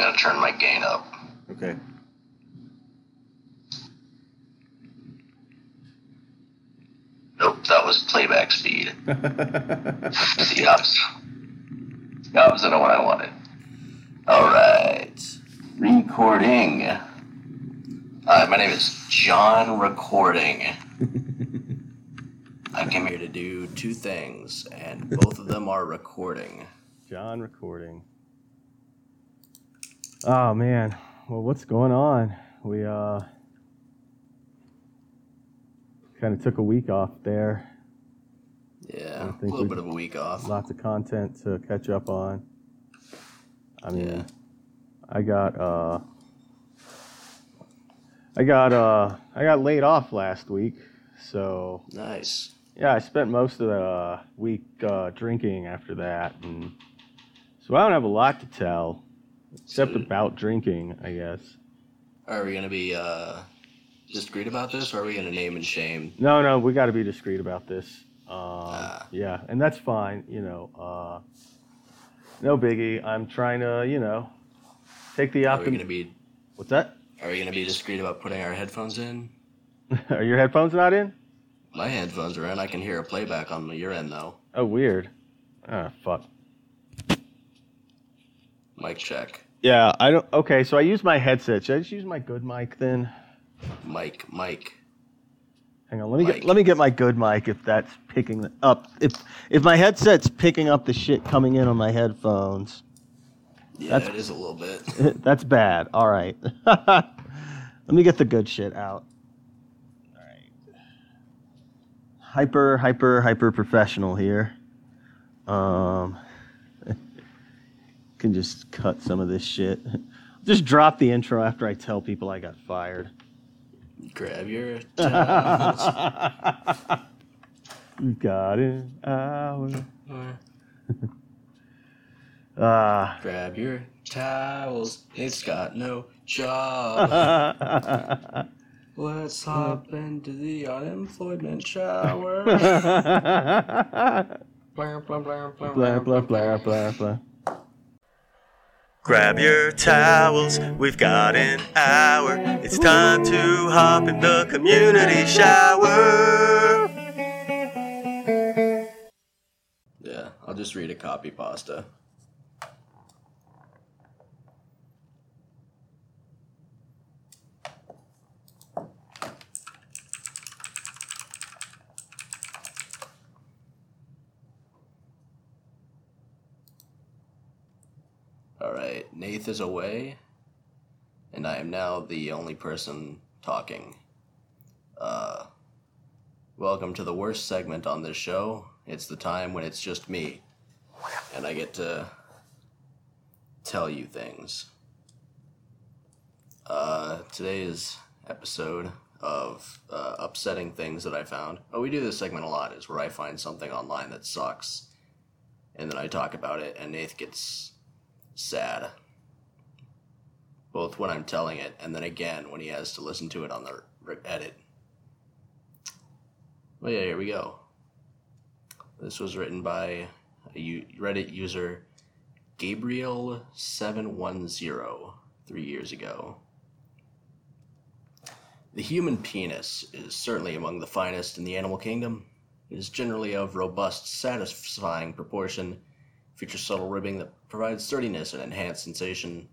I'm gonna turn my gain up. Okay. Nope, that was playback speed. the opposite. The opposite of what I wanted. Alright. Recording. Hi, my name is John Recording. I came here to do two things, and both of them are recording. John recording. Oh man. Well, what's going on? We uh kind of took a week off there. Yeah, a little bit of a week off. Lots of content to catch up on. I mean, Yeah. I got uh I got uh I got laid off last week. So, Nice. yeah, I spent most of the uh, week uh, drinking after that and so I don't have a lot to tell except about drinking, I guess. Are we gonna be uh, discreet about this, or are we gonna name and shame? No, no, we got to be discreet about this. Um, Ah. Yeah, and that's fine. You know, uh, no biggie. I'm trying to, you know, take the Are we gonna be? What's that? Are we gonna be discreet about putting our headphones in? Are your headphones not in? My headphones are in. I can hear a playback on your end though. Oh, weird. Ah, fuck. Mic check. Yeah, I don't. Okay, so I use my headset. Should I just use my good mic then? Mic, mic. Hang on, let me Mic. get let me get my good mic if that's picking up. If if my headset's picking up the shit coming in on my headphones, Yeah, That's- it is a little bit. that's bad. All right. let me get the good shit out. All right. Hyper hyper hyper professional here. Um can just cut some of this shit. Just drop the intro after I tell people I got fired. Grab your towels. We got an hour. Ah. Grab your towels. It's got no job. Let's hop into the unemployment shower. Blah, blah, blah, blah, blah blah blah blah blah. Grab your towels, we've got an hour. It's time to hop in the community shower. Yeah, I'll just read a copy pasta. Alright, Nath is away, and I am now the only person talking. Uh, Welcome to the worst segment on this show. It's the time when it's just me. And I get to tell you things. Uh, today's episode of uh, upsetting things that I found. Oh, we do this segment a lot, is where I find something online that sucks. And then I talk about it, and Nath gets sad. Both when I'm telling it, and then again when he has to listen to it on the edit. Well, yeah, here we go. This was written by a Reddit user Gabriel710 three years ago. The human penis is certainly among the finest in the animal kingdom. It is generally of robust, satisfying proportion, features subtle ribbing that provides sturdiness and enhanced sensation,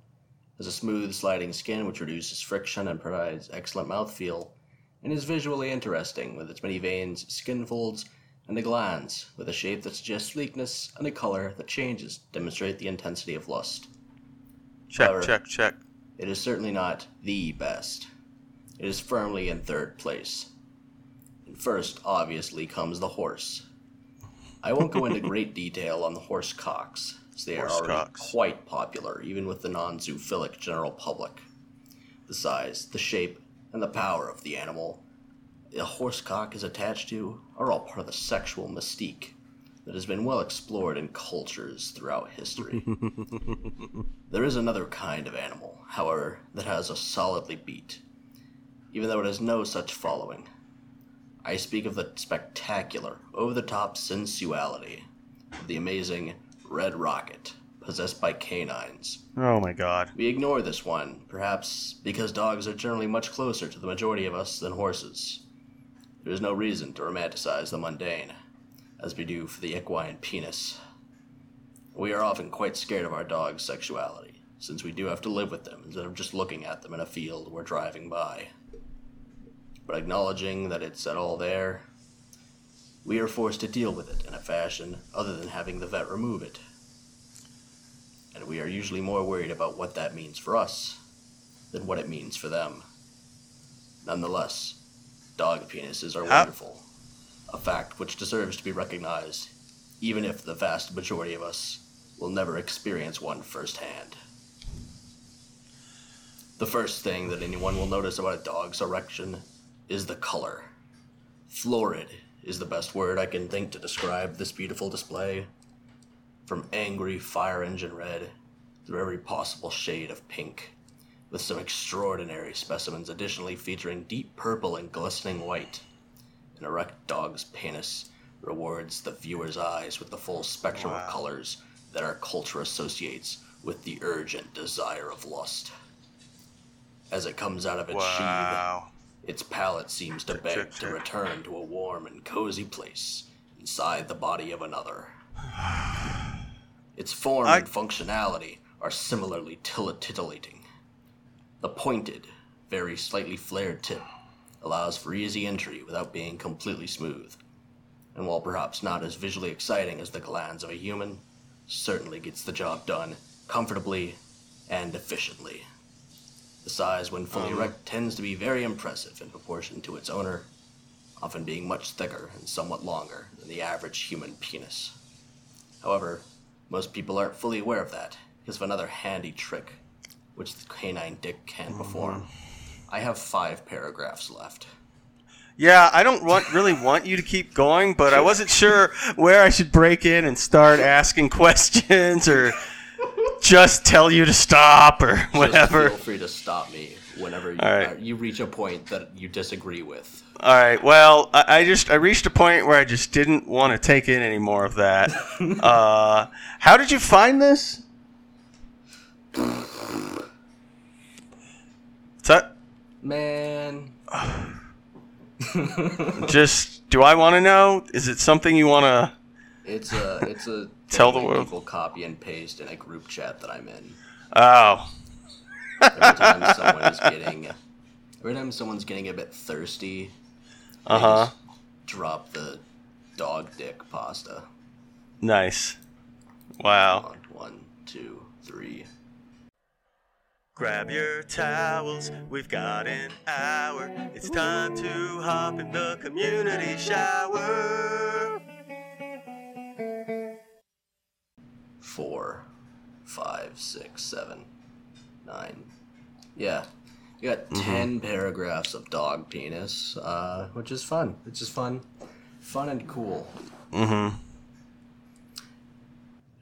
has a smooth, sliding skin which reduces friction and provides excellent mouthfeel, and is visually interesting with its many veins, skin folds, and a glands with a shape that suggests sleekness and a color that changes to demonstrate the intensity of lust. Check, However- check, check. It is certainly not the best. It is firmly in third place. And first, obviously, comes the horse. I won't go into great detail on the horse cocks, as they are already cocks. quite popular, even with the non zoophilic general public. The size, the shape, and the power of the animal a horse cock is attached to are all part of the sexual mystique that has been well explored in cultures throughout history. There is another kind of animal, however, that has a solidly beat, even though it has no such following. I speak of the spectacular, over the top sensuality of the amazing Red Rocket, possessed by canines. Oh my god. We ignore this one, perhaps because dogs are generally much closer to the majority of us than horses. There is no reason to romanticize the mundane, as we do for the equine penis. We are often quite scared of our dog's sexuality, since we do have to live with them instead of just looking at them in a field we're driving by. But acknowledging that it's at all there, we are forced to deal with it in a fashion other than having the vet remove it and we are usually more worried about what that means for us than what it means for them. Nonetheless, dog penises are How- wonderful, a fact which deserves to be recognized, even if the vast majority of us will never experience one firsthand. The first thing that anyone will notice about a dog's erection is the color. Florid is the best word I can think to describe this beautiful display from angry fire engine red through every possible shade of pink, with some extraordinary specimens additionally featuring deep purple and glistening white. An erect dog's penis rewards the viewer's eyes with the full spectrum Wow. of colors that our culture associates with the urgent desire of lust. As it comes out of its sheath, Wow. Its palate seems to beg to return to a warm and cozy place inside the body of another. Its form I- and functionality are similarly till- titillating. The pointed, very slightly flared tip allows for easy entry without being completely smooth, and while perhaps not as visually exciting as the glands of a human, certainly gets the job done comfortably and efficiently. The size, when fully Um. erect, tends to be very impressive in proportion to its owner, often being much thicker and somewhat longer than the average human penis. However, most people aren't fully aware of that because of another handy trick which the canine dick can perform. I have five paragraphs left. Yeah, I don't want really want you to keep going, but I wasn't sure where I should break in and start asking questions or just tell you to stop or Just whatever. feel free to stop me whenever you, right. uh, you reach a point that you disagree with. All right. Well, I, I just I reached a point where I just didn't want to take in any more of that. uh, how did you find this? What's that? Man, Just do I want to know? Is it something you want to? it's a it's a Tell the that world. People copy and paste in a group chat that I'm in. Oh, Every time someone is getting, every time someone's getting a bit thirsty, uh huh. drop the dog dick pasta. Nice. Wow. One, one, two, three. Grab your towels, we've got an hour. It's time to hop in the community shower. Four, five, six, seven, nine. Yeah. You got 10 paragraphs of dog penis, uh, which is fun. It's just fun. Fun and cool. Mm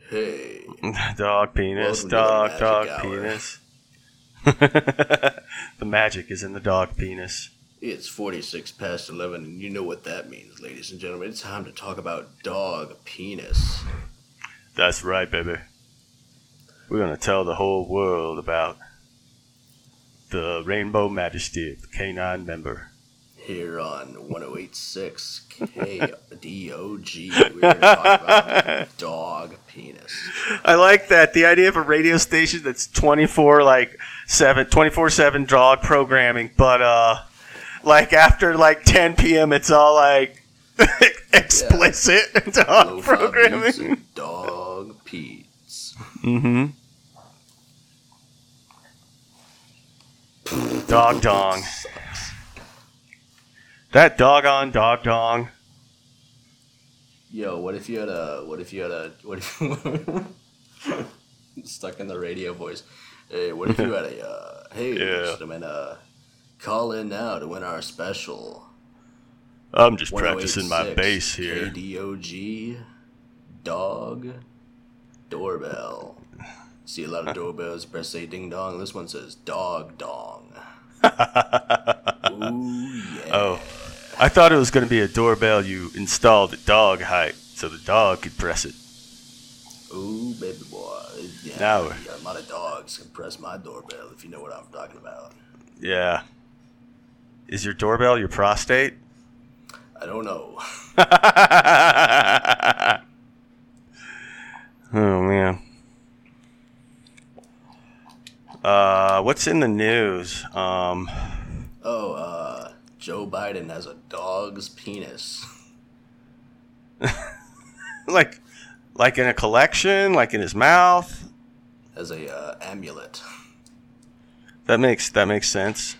Hey. hmm. Dog penis, Welcome to the dog, dog hour. penis. the magic is in the dog penis. It's 46 past 11, and you know what that means, ladies and gentlemen. It's time to talk about dog penis. That's right, baby. We're gonna tell the whole world about the rainbow majesty of the canine member. Here on 1086 KDOG, we're talking about dog penis. I like that. The idea of a radio station that's 24 like 7 24/7 dog programming, but uh like after like 10 p.m. it's all like explicit dog Lo-fi programming. dog peats. Mhm. Dog dong. That doggone dog dong. Yo, what if you had a? What if you had a? What if? stuck in the radio voice. Hey, what if you had a? Uh, hey, Yeah. gentlemen, uh, call in now to win our special. I'm just practicing my bass here. KDOG dog doorbell. See a lot of doorbells press say ding dong. This one says dog dong. Ooh yeah. Oh, I thought it was going to be a doorbell you installed at dog height so the dog could press it. Ooh baby boy. Yeah, Now- yeah, a lot of dogs can press my doorbell if you know what I'm talking about. Yeah. Is your doorbell your prostate? I don't know. oh man. Uh, what's in the news? Um, Oh, uh, Joe Biden has a dog's penis. like, like in a collection, like in his mouth. As a uh, amulet. That makes that makes sense.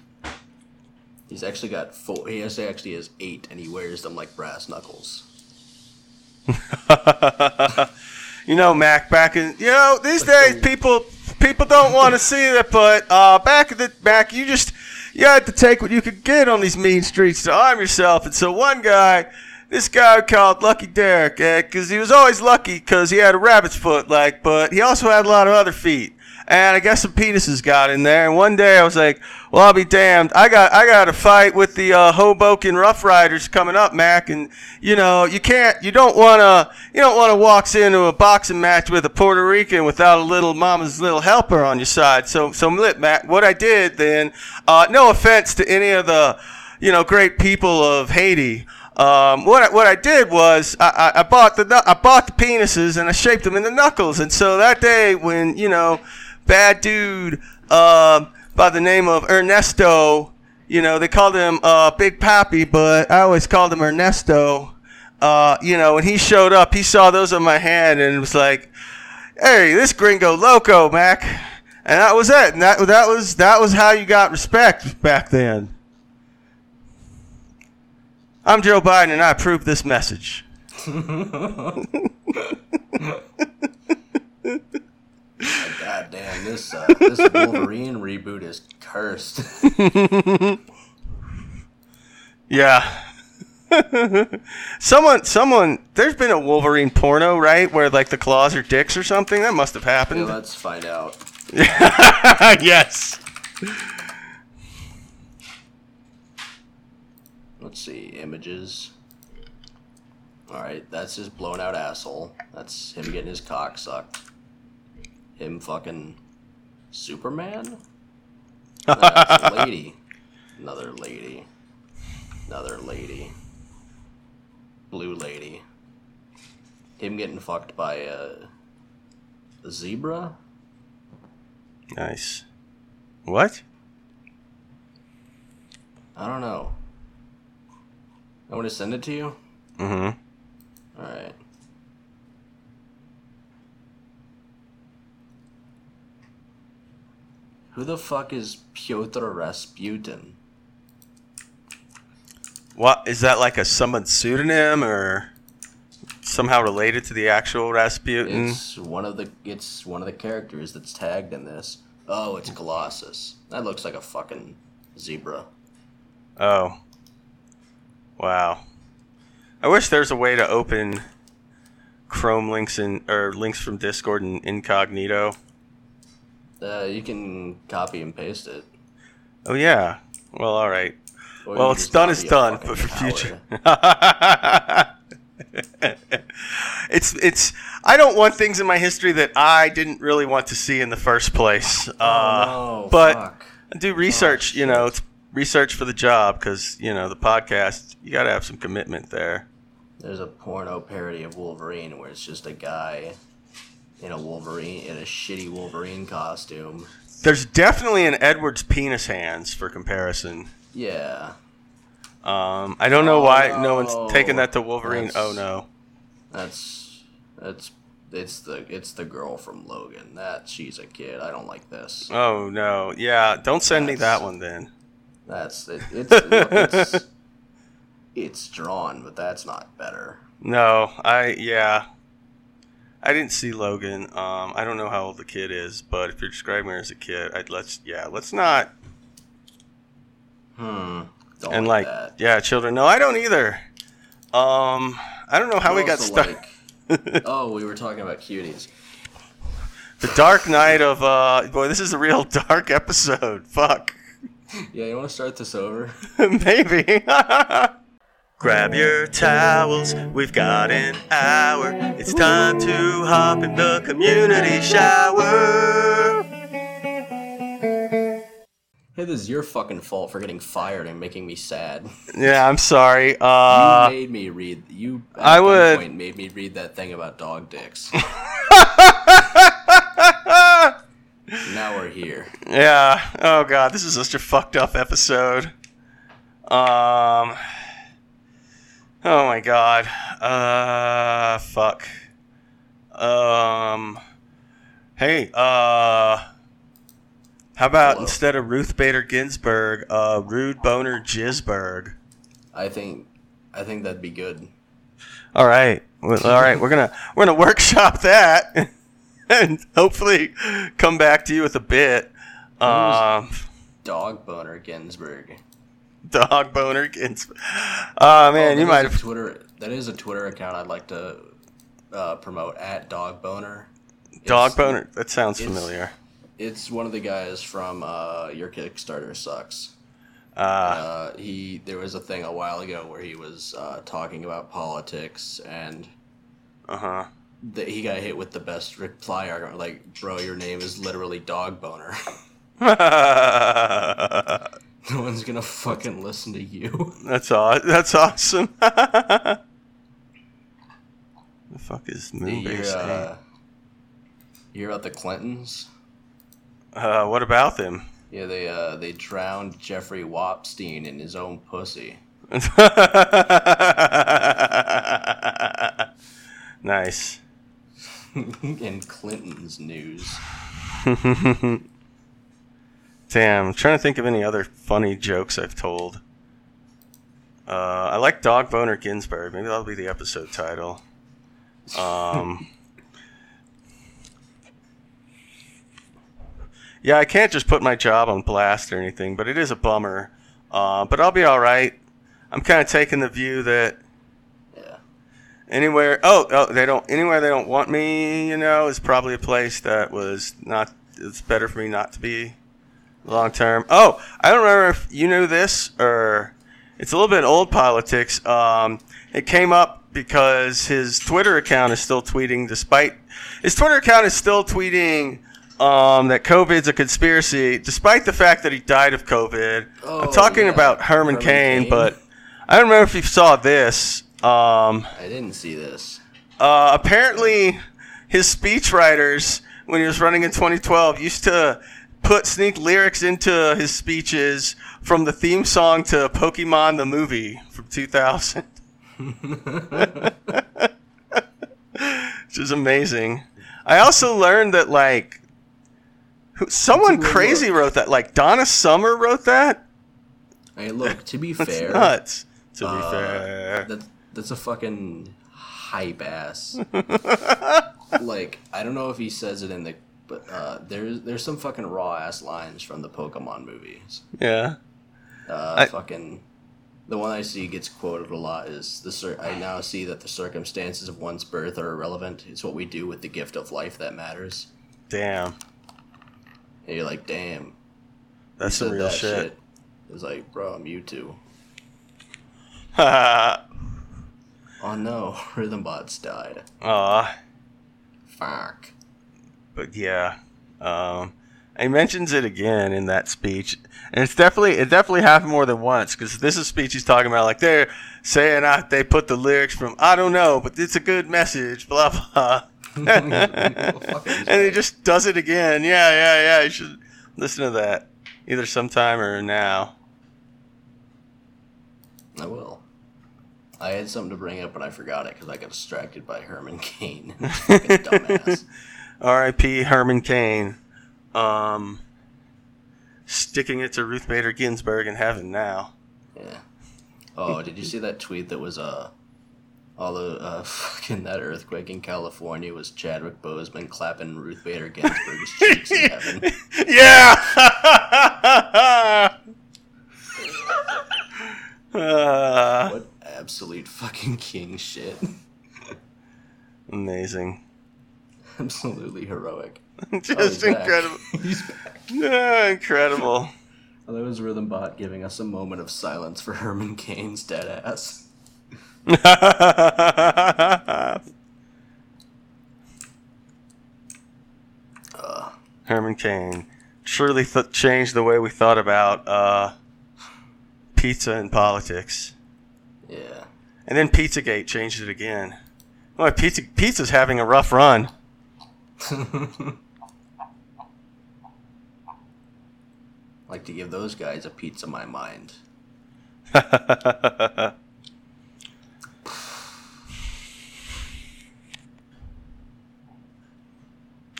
He's actually got four. He has actually has eight, and he wears them like brass knuckles. you know, Mac, back in you know these days, people people don't want to see that, but uh, back in the back, you just you had to take what you could get on these mean streets to arm yourself. And so one guy, this guy called Lucky Derek, because he was always lucky because he had a rabbit's foot, like, but he also had a lot of other feet. And I guess some penises got in there. And one day I was like, "Well, I'll be damned. I got I got a fight with the uh, Hoboken Rough Riders coming up, Mac. And you know, you can't, you don't want to, you don't want to walk into a boxing match with a Puerto Rican without a little mama's little helper on your side. So, so lit, Mac. What I did then, uh, no offense to any of the, you know, great people of Haiti. Um, what I, what I did was I, I, I bought the I bought the penises and I shaped them into knuckles. And so that day when you know, bad dude um, by the name of Ernesto, you know they called him uh, Big Pappy, but I always called him Ernesto. Uh, you know when he showed up, he saw those on my hand and was like, "Hey, this gringo loco, Mac." And that was it. And that that was that was how you got respect back then. I'm Joe Biden, and I approve this message. God damn, this uh, this Wolverine reboot is cursed. Yeah. someone, someone, there's been a Wolverine porno, right? Where like the claws are dicks or something. That must have Yeah, happened. let's find out. yes. Let's see images. All right, that's his blown out asshole. That's him getting his cock sucked. Him fucking Superman. That's a lady. Another lady. Another lady. Blue lady. Him getting fucked by a, a zebra. Nice. What? I don't know. I want to send it to you. Mm-hmm. All right. Who the fuck is Pyotr Rasputin? What is that? Like a someone's pseudonym or somehow related to the actual Rasputin? It's one of the it's one of the characters that's tagged in this. Oh, it's Colossus. That looks like a fucking zebra. Oh. Wow. I wish there's a way to open Chrome links in or links from Discord in incognito. Uh, you can copy and paste it. Oh yeah. Well, all right. Or Well, it's done is done, but for future. it's it's. I don't want things in my history that I didn't really want to see in the first place. Uh, oh, no, but fuck. Do research. Oh, you know, it's research for the job because you know the podcast. You got to have some commitment there. There's a porno parody of Wolverine where it's just a guy in a Wolverine in a shitty Wolverine costume. There's definitely an Edwards penis hands for comparison. Yeah. Um, I don't know why no no. one's taken that to Wolverine. That's- Oh no. That's that's it's the it's the girl from Logan. That she's a kid. I don't like this. Oh no. Yeah. Don't send me that one then. That's it, it's, it's it's drawn, but that's not better. No, I yeah. I didn't see Logan. Um, I don't know how old the kid is, but if you're describing her as a kid, I'd let's yeah, let's not Hmm. Don't and like, like that. yeah, children. No, I don't either. Um, I don't know how we got stuck. like- oh, we were talking about cuties. the Dark Knight of uh, boy, this is a real dark episode. Fuck, Yeah, you want to start this over? maybe. Grab your towels, we've got an hour. It's time to hop in the community shower. Hey, this is your fucking fault for getting fired and making me sad. Yeah, I'm sorry. Uh, you made me read. You. At I would- Point made me read that thing about dog dicks. now we're here. yeah. Oh god, this is such a fucked up episode. Um. Oh my god. Uh. Fuck. Um. Hey. Uh. How about Hello. instead of Ruth Bader Ginsburg, uh, Rude Boner Gisberg? I think. I think that'd be good. All right. Well, all right. We're gonna we're gonna workshop that, and hopefully come back to you with a bit. Um, Dog boner Ginsburg. dog boner Ginsburg. Oh man, Oh, you might have. Twitter. That is a Twitter account I'd like to uh, promote at dog boner. Dog It's- boner. That sounds it's- familiar. It's one of the guys from uh, Your Kickstarter Sucks. Uh, Uh, he there was a thing a while ago where he was uh, talking about politics and uh huh. th- he got hit with the best reply argument like bro your name is literally dog boner no one's gonna fucking listen to you that's aw- That's awesome. the fuck is Moonbase? hear, saying? uh, you're about the clintons Uh, what about them? yeah they uh, they drowned jeffrey wapstein in his own pussy nice. in clinton's news Damn, I'm trying to think of any other funny jokes I've told. Uh, I like Dog Boner Ginsburg. Maybe that'll be the episode title. Um, yeah, I can't just put my job on blast or anything, but it is a bummer. Uh, but I'll be all right. I'm kind of taking the view that yeah anywhere oh, oh they don't anywhere they don't want me you know is probably a place that was not it's better for me not to be long term oh i don't remember if you knew this or it's a little bit old politics um, it came up because his twitter account is still tweeting despite his twitter account is still tweeting um, that COVID's a conspiracy, despite the fact that he died of COVID. Oh, I'm talking yeah. about Herman, Herman Cain, Cain. but I don't remember if you saw this. Um, i didn't see this uh, apparently, his speechwriters, when he was running in 2012, used to put sneak lyrics into his speeches from the theme song to Pokemon the movie from 2000. Which is amazing. I also learned that, like, someone That's a good crazy wrote that. Like, Donna Summer wrote that? hey look to be That's fair nuts. To be Uh, fair. That that's a fucking hype ass. like I don't know if he says it in the, but uh, there's there's some fucking raw ass lines from the Pokemon movies. Yeah. Uh, I- fucking, the one I see gets quoted a lot is the cir- I now see that the circumstances of one's birth are irrelevant. It's what we do with the gift of life that matters. Damn. And you're like, damn, That's some real that shit. It's like, bro, I'm Mewtwo. Aw. Oh no, Rhythmbots died. Fuck. But yeah, um, he mentions it again in that speech, and it's definitely it definitely happened more than once because this is a speech he's talking about like they're saying I, they put the lyrics from I don't know, but it's a good message, blah blah, Well, fuck it, he's and he just does it again. Yeah, yeah, yeah. You should listen to that either sometime or now. I will. I had something to bring up, but I forgot it because I got distracted by Herman Cain. Dumbass. R.I.P. Herman Cain. Um, sticking it to Ruth Bader Ginsburg in heaven now. Yeah. Oh, did you see that tweet that was uh all the uh fucking that earthquake in California was Chadwick Boseman clapping Ruth Bader Ginsburg's cheeks in heaven. Yeah. Uh, What absolute fucking king shit. amazing. Absolutely heroic. Just Oh, he's back. incredible. He's back. Yeah, incredible. Well, that was Rhythmbot giving us a moment of silence for Herman Cain's dead ass. Uh, Herman Cain truly th- changed the way we thought about uh, pizza and politics. yeah. And then Pizzagate changed it again. Boy, pizza pizza's having a rough run. like to give those guys a piece of my mind.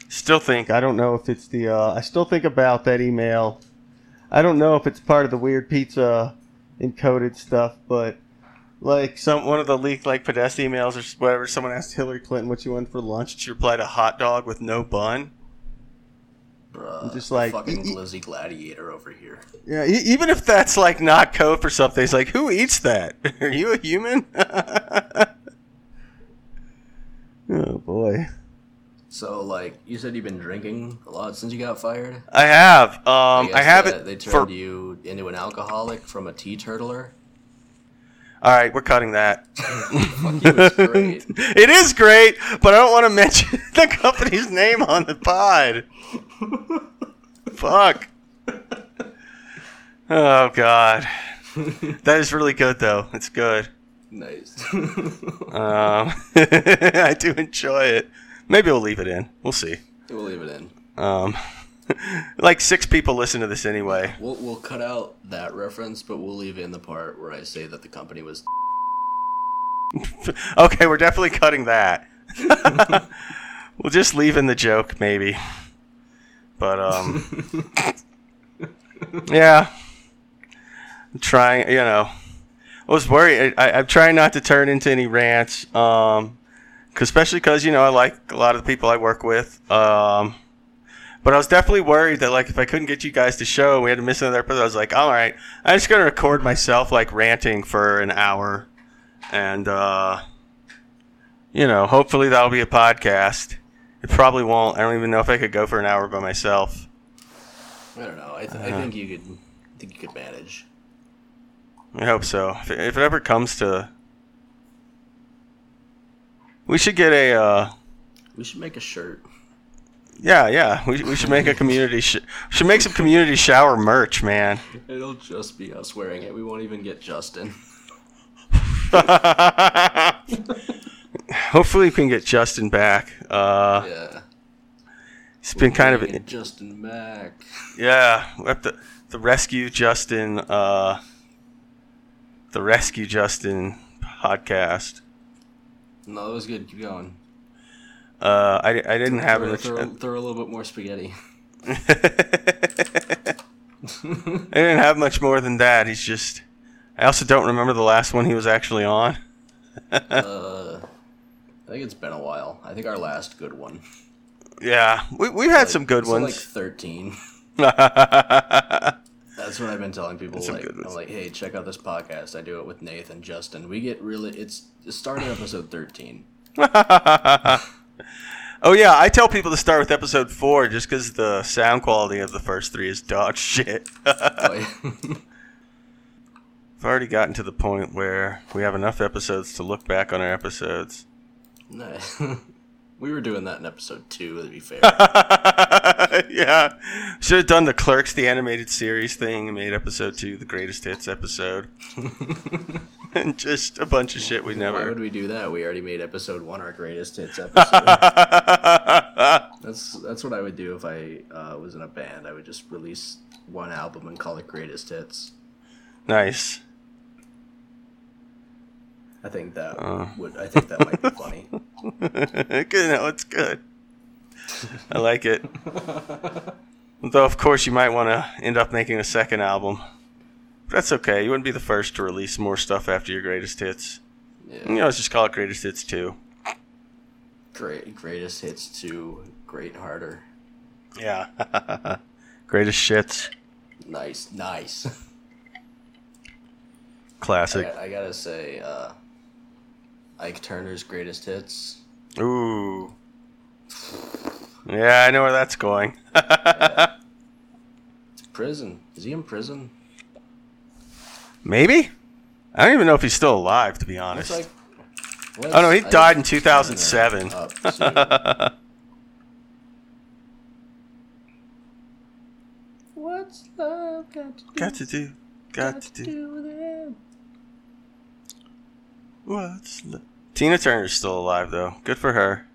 still think I don't know if it's the uh, I still think about that email. I don't know if it's part of the weird pizza encoded stuff, but like some one of the leaked like Podesta emails or whatever. Someone asked Hillary Clinton what she wanted for lunch, and she replied a hot dog with no bun. Bruh, Just like- fucking Glizzy Gladiator over here. Yeah, e- even if that's like not code for something, it's like who eats that? Are you a human? oh boy, So, like, you said you've been drinking a lot since you got fired. I have. Um, I, guess haven't. it They for. turned you into an alcoholic from a teetotaler. All right, we're cutting that. Fuck you, it's great. it is great, but I don't want to mention the company's name on the pod. Fuck. Oh god, that is really good though. It's good. nice. Um, I do enjoy it. Maybe we'll leave it in. We'll see. we'll leave it in. Um, like six people listen to this anyway. We'll we'll cut out that reference, but we'll leave in the part where I say that the company was. okay, we're definitely cutting that. we'll just leave in the joke, maybe. But um, yeah, I'm trying. You know, I was worried. I, I'm trying not to turn into any rants. Um, 'cause- especially because you know I like a lot of the people I work with. Um. But I was definitely worried that like if I couldn't get you guys to show, we had to miss another episode. I was like, all right, I'm just gonna record myself like ranting for an hour, and uh, you know, hopefully that'll be a podcast. It probably won't. I don't even know if I could go for an hour by myself. I don't know. I, th- Uh-huh. think you could. I think you could manage. I hope so. If it, if it ever comes to, we should get a. Uh, We should make a shirt. Yeah, yeah. We, we should make a community. Sh- should make some community shower merch, man. It'll just be us wearing it. We won't even get Justin. Hopefully, we can get Justin back. Uh, Yeah. It's been kind of Justin back. yeah. We have to the rescue Justin. Uh, the rescue Justin podcast. No, that was good. Keep going. Uh, I, I didn't have throw, it. throw, throw a little bit more spaghetti. I didn't have much more than that. He's just. I also don't remember the last one he was actually on. uh, I think it's been a while. I think our last good one. Yeah, we, we've had Like- some good ones. Like thirteen. That's what I've been telling people. Like. I'm like, hey, check out this podcast. I do it with Nathan, Justin. We get really. It's it started episode thirteen. Oh yeah, I tell people to start with episode four just because the sound quality of the first three is dog shit. I've already gotten to the point where we have enough episodes to look back on our episodes. Nice. we were doing that in episode two. To be fair. yeah, should have done the Clerks the animated series thing and made episode two the greatest hits episode, and just a bunch of shit we Why never. would we do that? We already made episode one our greatest hits episode. that's that's what I would do if I uh, was in a band. I would just release one album and call it greatest hits. nice. I think that Uh. would. I think that might be funny. good, no, it's good. I like it. Though, of course, you might want to end up making a second album. But that's okay. You wouldn't be the first to release more stuff after your greatest hits. Yeah. You know, let's just call it greatest hits two. Great greatest hits 2, great harder. Yeah. greatest shits. Nice, nice. Classic. got- I gotta say, uh, Ike Turner's greatest hits. Ooh. Yeah, I know where that's going. It's prison. Is he in prison? Maybe? I don't even know if he's still alive, to be honest. like. oh no, he let's- died in 2007. What's love got to do? got to do, got to do. do with it? What's. Tina Turner's still alive though. Good for her.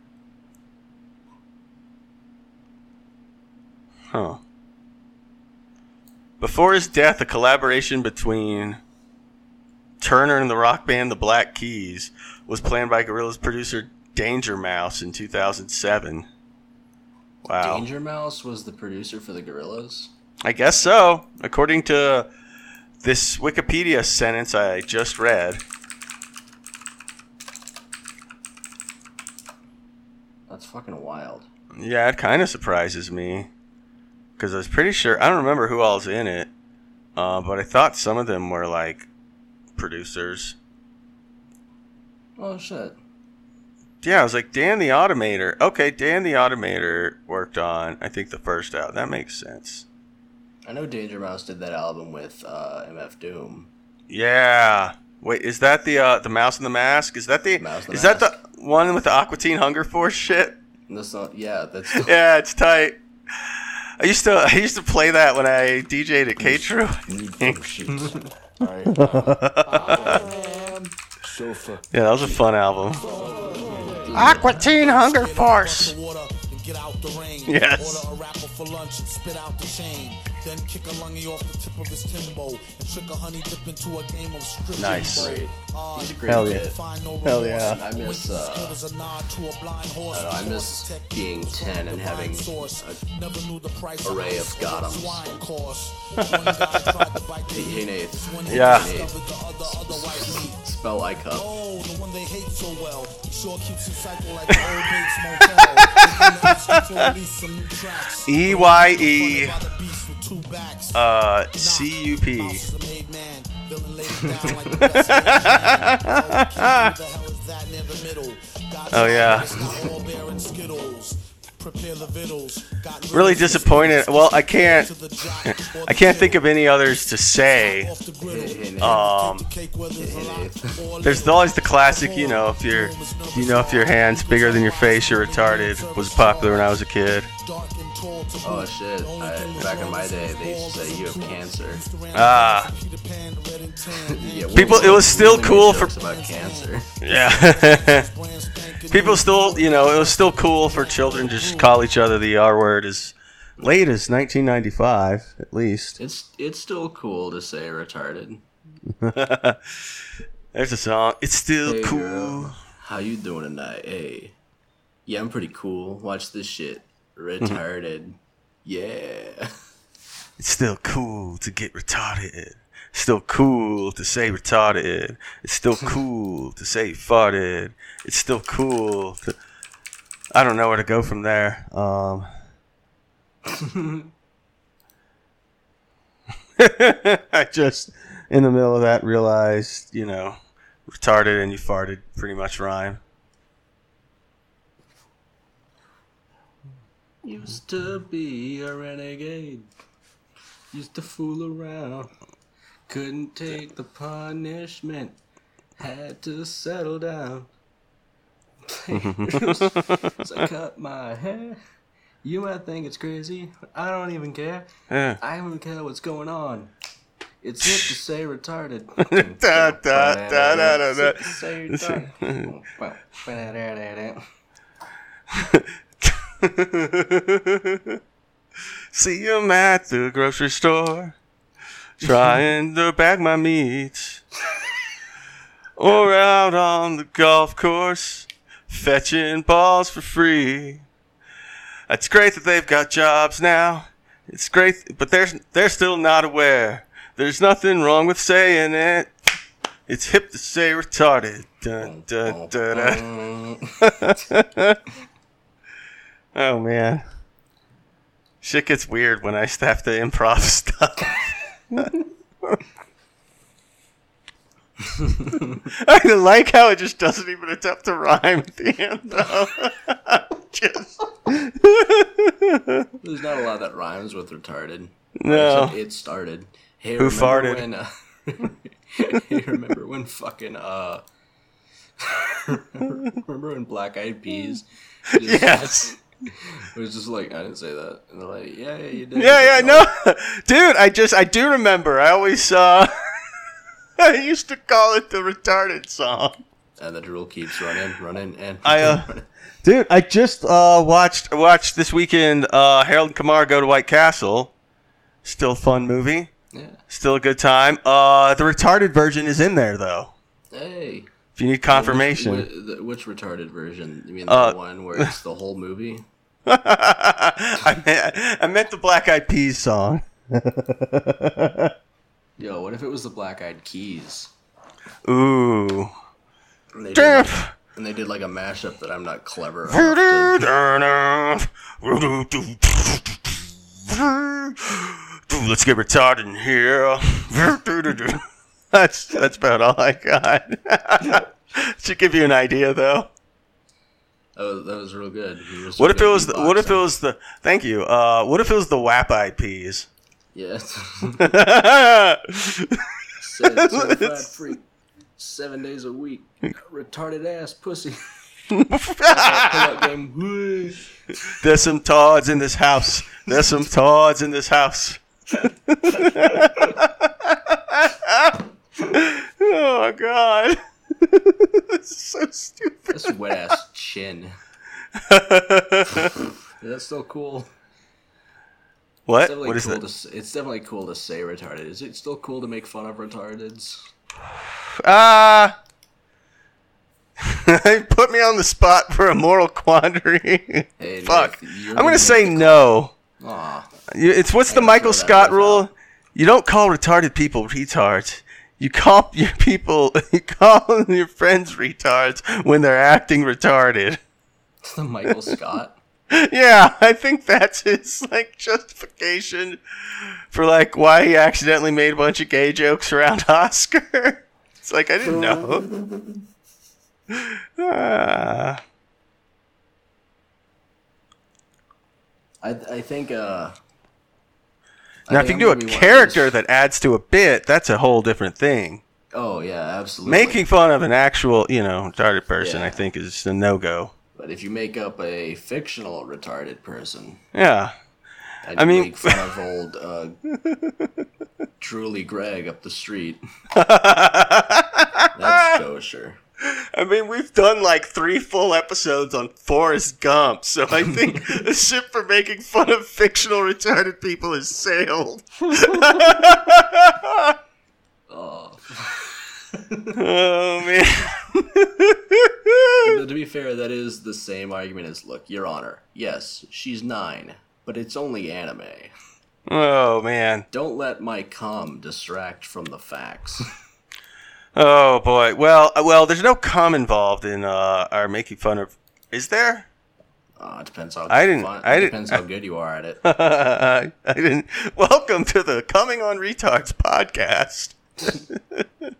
Huh. Before his death, a collaboration between Turner and the rock band The Black Keys was planned by Gorillaz producer Danger Mouse in 2007. Wow. Danger Mouse was the producer for the Gorillaz. I guess so, according to this Wikipedia sentence I just read. That's fucking wild. Yeah, it kind of surprises me because I was pretty sure I don't remember who all's in it, uh, but I thought some of them were like producers. Oh shit. Yeah, I was like Dan the Automator. Okay, Dan the Automator worked on I think the first out. That makes sense. I know Danger Mouse did that album with uh, MF Doom. Yeah. Wait, is that the uh, the Mouse and the Mask? Is that the Mouse and the is that the one with the Aqua Teen Hunger Force shit? And This song, yeah, that's Yeah, it's tight. I used to I used to play that when I DJ'd at K True. Need photo. Alright. Yeah, that was a fun album. Aqua Teen Hunger Force. Yes. Order a rapper for lunch and spit out the chain. Then kick a lungy off the tip of his timbo and trick a honey dip into a game of strip. Nice. Great. He's a great Hell yeah. kid. Hell yeah. I miss, uh, a nod to a blind horse. I don't know, I miss being 10 and having a Never knew the price array ice of or what Gothams. swine cost. One guy to bite the Hey, meat. Nate. When he Yeah. discovered the other, other white meat. Spell like up. Oh, the one they hate so well. Sure keeps it cycle like the old Bates Motel. They can ask you to release some new tracks. E Y E By the beast with two backs. uh C U P. Mouse is a made man. Villain laid it down like the best made man. Oh, who the hell is that near the middle? Got yeah. it's not all bear and Skittles. Prepare the vittles. Got Really disappointed. Well, I can't To the jock or I can't think of any others to say. off the griddle. Hey, Nate. Um there's a lot or there's little. always the classic, you know, if your you know if your hand's bigger than your face, you're retarded. Was popular when I was a kid. Dark and tall to Oh shit. I, back in my day, they used to say you have cancer. Ah. Peter Pan, red and tan. Yeah, People- it was still cool for- about cancer. Yeah. People still, you know, it was still cool for children to just call each other the R word as late as 1995, at least. It's it's still cool to say retarded. There's a song. It's still Hey cool. girl, how you doing tonight? Hey, yeah, I'm pretty cool. Watch this shit. Retarded. yeah. It's still cool to get retarded. Still cool to say retarded. It's still cool to say farted. It's still cool to. I don't know where to go from there. Um. I just, in the middle of that, realized, you know, retarded and you farted pretty much rhyme. Used to be a renegade. Used to fool around. Couldn't take the punishment. Had to settle down. so I cut my hair. You might think it's crazy. I don't even care. Yeah. I don't even care what's going on. It's hip to say retarded. Da, da, da, da, da, da. It's hip to say retarded. See him at the grocery store, trying to bag my meat. Or out on the golf course, fetching balls for free. It's great that they've got jobs now. It's great, but they're, they're still not aware. There's nothing wrong with saying it. It's hip to say retarded. Dun, dun, dun, dun. Oh man. Shit gets weird when I have to improv stuff. I like how it just doesn't even attempt to rhyme at the end though. just There's not a lot that rhymes with retarded. No. Except It started. Hey, Who farted? When, uh, you remember when fucking uh remember when Black Eyed Peas just- Yes. It was just like I didn't say that. And they're like, Yeah, yeah, you did. Yeah, yeah, no, dude. I just I do remember. I always uh, I used to call it the retarded song. And the drill keeps running, running, and I, uh, running. Dude, I just uh, watched watched this weekend uh, Harold and Kumar go to White Castle. Still a fun movie. Yeah. Still a good time. Uh, the retarded version is in there though. Hey. If you need confirmation. Which, which, which retarded version? You mean the Uh, one where it's the whole movie? I, meant, I meant the Black Eyed Peas song. Yo, what if it was the Black Eyed Keys? Ooh. And they, did like, and they did like a mashup that I'm not clever enough Dude, let's get retarded in here. That's that's about all I got. Should give you an idea though. To. Oh, that was real good. Were What if it was the, what if it was the thank you. Uh what if it was the WAP Eyed Peas? Yeah. Said certified freak. Seven days a week. Retarded ass pussy. There's some tards in this house. There's some tards in this house. oh god. this is so stupid. That's wet ass chin. That's still cool. what? It's What is cool to it's definitely cool to say retarded. Is it still cool to make fun of retardeds? Ah. Put me on the spot for a moral quandary. Hey, Fuck. I'm gonna gonna say no. Aw. It's what's the Michael Scott rule? You don't call retarded people retards. You call your people, you call your friends retards when they're acting retarded. The Michael Scott. Yeah, I think that's his like justification for like why he accidentally made a bunch of gay jokes around Oscar. It's like I didn't know. Ah. I I think uh. Now, if you do a I'm gonna be one of character that adds to a bit, that's a whole different thing. Oh yeah, absolutely. Making fun of an actual, you know, retarded person, Yeah. I think, is a no go. But if you make up a fictional retarded person, Yeah. and I you mean- make fun of old uh, Truly Greg up the street, that's kosher. I mean, we've done like three full episodes on Forrest Gump, so I think the ship for making fun of fictional retarded people is sailed. Oh. Oh man. to be fair, that is the same argument as look, Your Honor. Yes, she's nine, but it's only anime. oh man. Don't let my cum distract from the facts. Oh boy. Well, uh, well, there's no cum involved in uh, our making fun of. Is there? Uh, it depends how I didn't- fun- I it didn't- depends how good you are at it. I didn't. Welcome to the Coming on Retards podcast.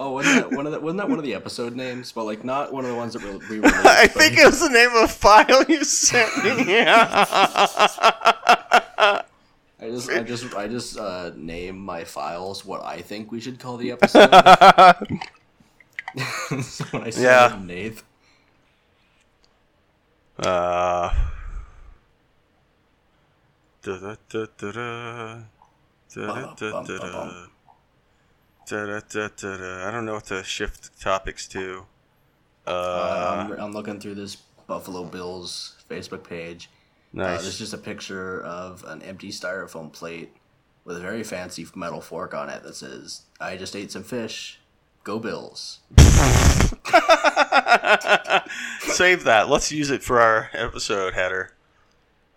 Oh, wasn't that one of the, wasn't that one of the episode names? But like not one of the ones that we we released. I think it was the name of a file you sent me. I just I just I just uh, name my files what I think we should call the episode. so when I Yeah. it to Nath, Uh. da-da-da-da-da, da-da-da-da-da, da-da-da-da-da. I don't know what to shift topics to. uh, Uh, I'm, I'm looking through this Buffalo Bills Facebook page. Uh, nice. there's just a picture of an empty styrofoam plate with a very fancy metal fork on it that says, "I just ate some fish. Go Bills." Save that. Let's use it for our episode header.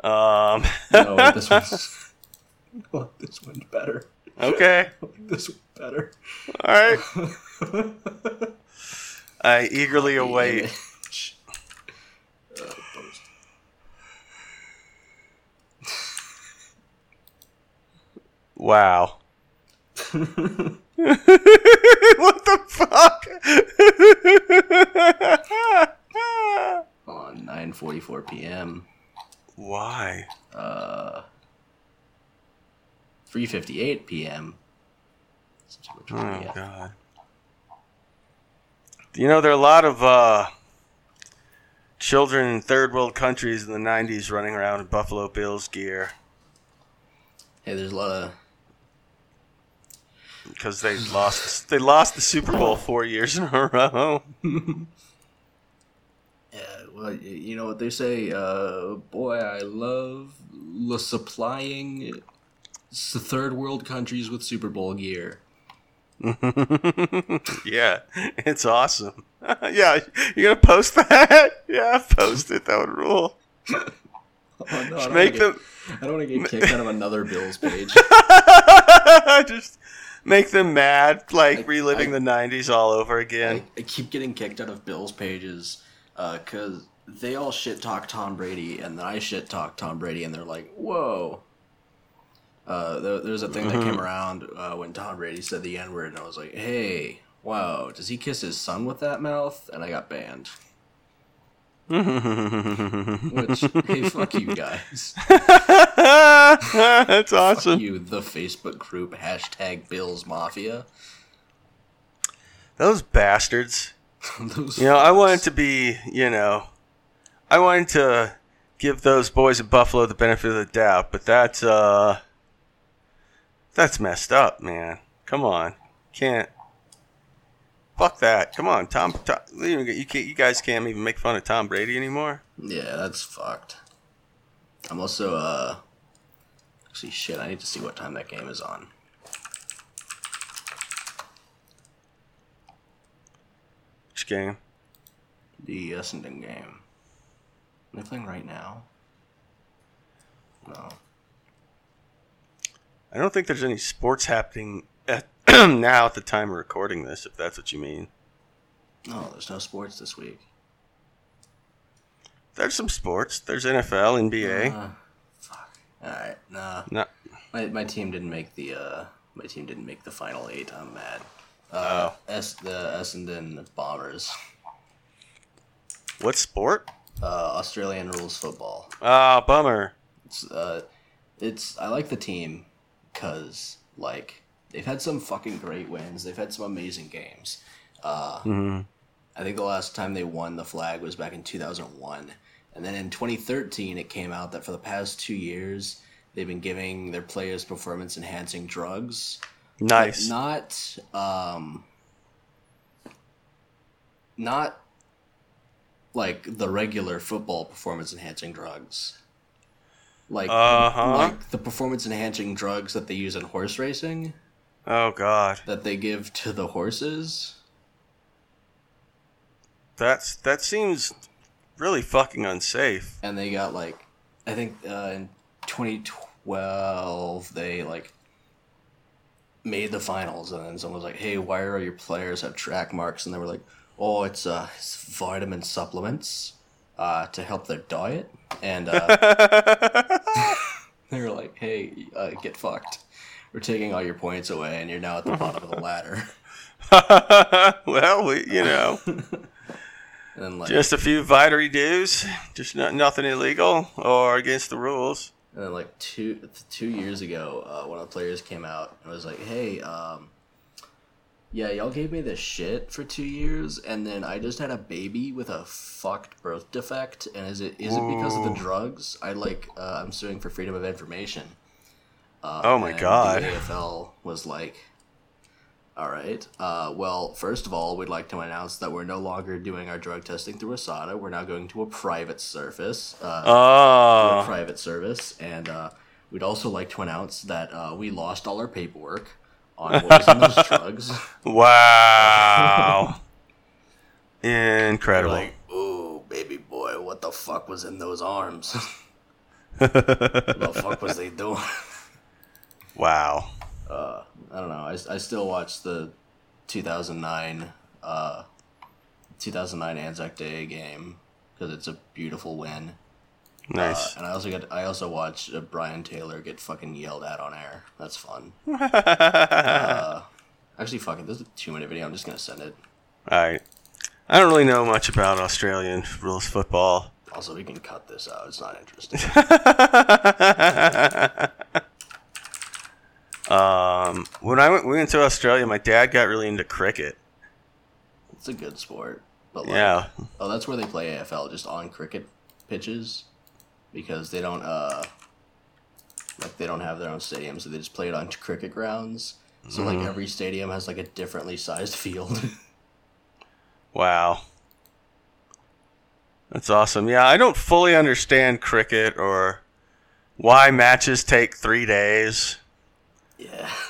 Um. No, this one's well, this one's better. okay. This one's better. All right. I eagerly await. Image. Uh, post. Wow. what the fuck? on 9:44 p.m. Why? Uh, 3:58 p.m. Oh 20th. God. You know, there are a lot of uh, children in third world countries in the '90s running around in Buffalo Bills gear Hey, there's a lot of because they lost. They lost the Super Bowl four years in a row. Yeah, well, you know what they say. Uh, boy, I love la supplying third world countries with Super Bowl gear. yeah, it's awesome. yeah, you gonna post that? yeah, post it. That would rule. Oh, no, I don't Make them. Get, I don't want to get kicked out of another Bills page. just make them mad, like I- reliving I- the '90s all over again. I keep getting kicked out of Bills pages because they all shit talk Tom Brady, and then I shit talk Tom Brady, and they're like, "Whoa." Uh, there, there's a thing that came around uh, when Tom Brady said the N word, and I was like, "Hey, wow, does he kiss his son with that mouth?" And I got banned. Which, hey, fuck you guys. That's awesome. You, the Facebook group hashtag Bills Mafia. Those bastards. Those You know, I wanted to be, you know, I wanted to give those boys at Buffalo the benefit of the doubt, but that's uh that's messed up, man. Come on. Can't Fuck that. Come on, Tom, Tom you, you, can't, you guys can't even make fun of Tom Brady anymore. Yeah, that's fucked. I'm also, uh. Actually, shit, I need to see what time that game is on. Which game? The Essendon game. They playing right now? No. I don't think there's any sports happening at, now at the time of recording this, if that's what you mean. No, there's no sports this week. There's some sports. There's NFL, NBA. Uh, fuck. Alright, nah. No. My, my team didn't make the, uh. My team didn't make the final eight. I'm mad. Uh, S, the Essendon Bombers. What sport? Uh, Australian rules football. Ah, bummer. It's uh, it's I like the team because like they've had some fucking great wins. They've had some amazing games. Uh, Mhm. I think the last time they won the flag was back in 2001, and then in 2013 it came out that for the past two years they've been giving their players performance enhancing drugs. Nice. Not um, not like the regular football performance enhancing drugs. Like Uh-huh. like the performance enhancing drugs that they use in horse racing Oh God, that they give to the horses. that's that seems really fucking unsafe. and they got like I think uh, in 2012 they like made the finals and then someone was like hey why are your players have track marks? And they were like oh it's uh it's vitamin supplements uh to help their diet. And uh they were like hey uh, get fucked. We're taking all your points away and you're now at the bottom of the ladder. Well, we, you know, and like just a few vitary dues, just not, nothing illegal or against the rules. And then like two two years ago, uh, one of the players came out and was like, "Hey, um, yeah, y'all gave me this shit for two years, and then I just had a baby with a fucked birth defect, and is it is it because of the drugs? I like uh, I'm suing for freedom of information." Uh, Oh my God. The AFL was like, "All right, uh, well, first of all, we'd like to announce that we're no longer doing our drug testing through ASADA. We're now going to a private surface." Uh, a Oh, private service, and uh, we'd also like to announce that uh, we lost all our paperwork on what was in those drugs. wow, incredible. like, ooh, baby boy, what the fuck was in those arms? what the fuck was they doing? wow. Uh, I don't know. I, I still watch the 2009 uh, 2009 Anzac Day game because it's a beautiful win. Nice. Uh, and I also get I also watch uh, Brian Taylor get fucking yelled at on air. That's fun. Uh, actually, fuck it. This is a two minute video. I'm just gonna send it. All right. I don't really know much about Australian rules football. Also, we can cut this out. It's not interesting. Um, when I went, we went to Australia, my dad got really into cricket. It's a good sport, but like, Yeah. oh, that's where they play AFL, just on cricket pitches, because they don't uh, like they don't have their own stadium, so they just play it on cricket grounds. So Mm-hmm. like every stadium has like a differently sized field. Wow. That's awesome. Yeah, I don't fully understand cricket or why matches take three days. Yeah.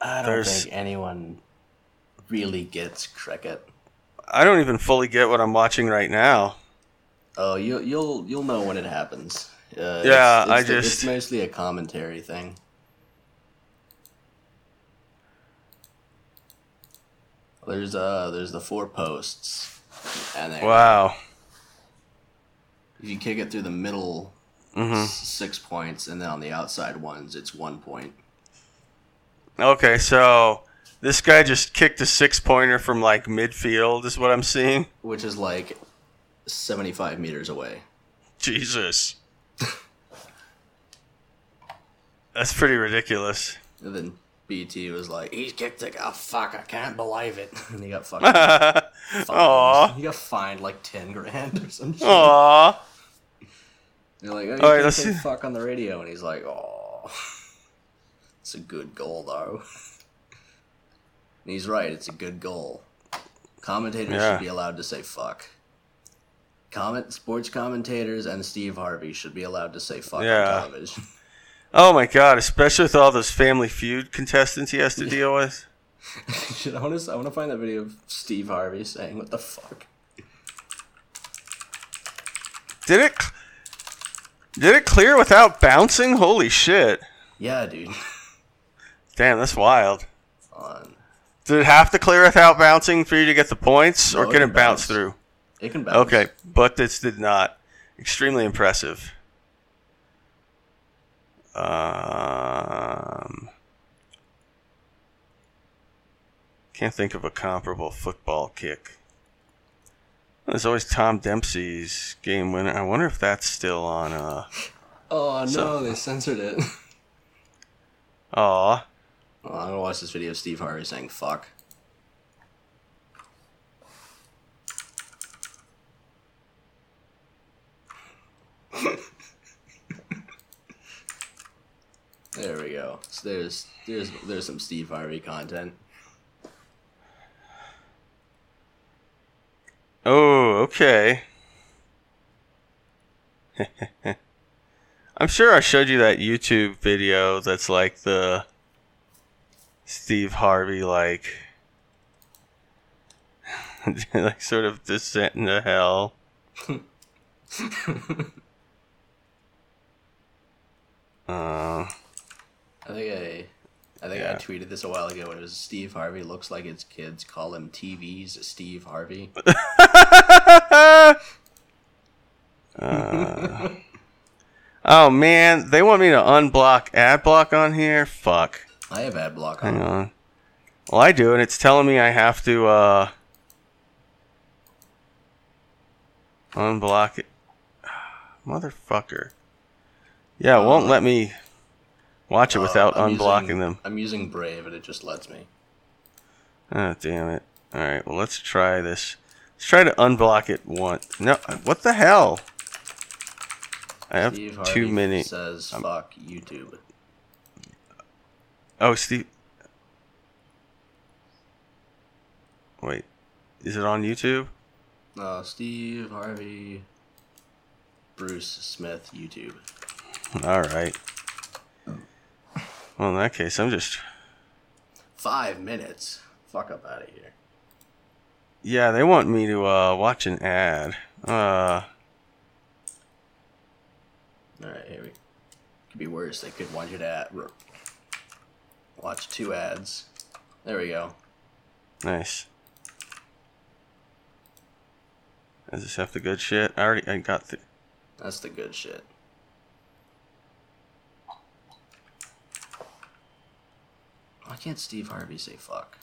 I don't There's- think anyone really gets cricket. I don't even fully get what I'm watching right now. Oh, you you'll you'll know when it happens. Uh, Yeah, it's, I it's, it's mostly a commentary thing. There's uh there's the four posts, and then Wow. if you kick it through the middle, hmm s- six points, and then on the outside ones, it's one point. Okay, so this guy just kicked a six pointer from like midfield, is what I'm seeing. which is like 75 meters away. Jesus. That's pretty ridiculous. And then BT was like, "He kicked it. Oh, fuck, I can't believe it. And he got fucking fined. Aw. He got fined like 10 grand or some shit. Aw. They're like, oh, All right, let's say see. fuck on the radio. And he's like, oh. It's a good goal, though. And he's right, it's a good goal. Commentators Yeah. should be allowed to say fuck. Comment sports commentators and Steve Harvey should be allowed to say fuck Yeah. on television. Oh my god, especially with all those Family Feud contestants he has to deal with. Shit, I want to. I want to find that video of Steve Harvey saying, "What the fuck." Did it? Did it clear without bouncing? Holy shit! Yeah, dude. Damn, that's wild. On. Did it have to clear without bouncing for you to get the points, or No, it can can it bounce bounce. through? It can bounce. Okay, but this did not. Extremely impressive. Um, can't think of a comparable football kick. There's always Tom Dempsey's game winner. I wonder if that's still on. Uh, Oh no, So- they censored it. aw. Well, I'm gonna watch this video of Steve Harvey saying "fuck." there we go. So there's there's there's some Steve Harvey content. Oh, okay. I'm sure I showed you that YouTube video that's like the Steve Harvey like like sort of descent into hell. uh, I think I, I think Yeah. I tweeted this a while ago. It was Steve Harvey looks like his kids call him TV's Steve Harvey. uh, oh man, they want me to unblock ad block on here? Fuck. I have ad block on. Hang on. Well, I do, and it's telling me I have to uh, unblock it. Motherfucker. Yeah, it won't Uh, let me watch it Uh, without unblocking using- them. I'm using Brave, and it just lets me. Oh, damn it. Alright, well, let's try this. Let's try to unblock it once. No, what the hell? I have Steve Harvey too many. says fuck YouTube. Oh, Steve. Wait, is it on YouTube? Uh, Steve Harvey, Bruce Smith YouTube. All right. Well, in that case, I'm just. Five minutes. Fuck up out of here. Yeah, they want me to uh, watch an ad. Uh, All right, here we. Could be worse. They could want you to ad- watch two ads. There we go. nice. Does this have the good shit? I already I got the. That's the good shit. Why can't Steve Harvey say fuck?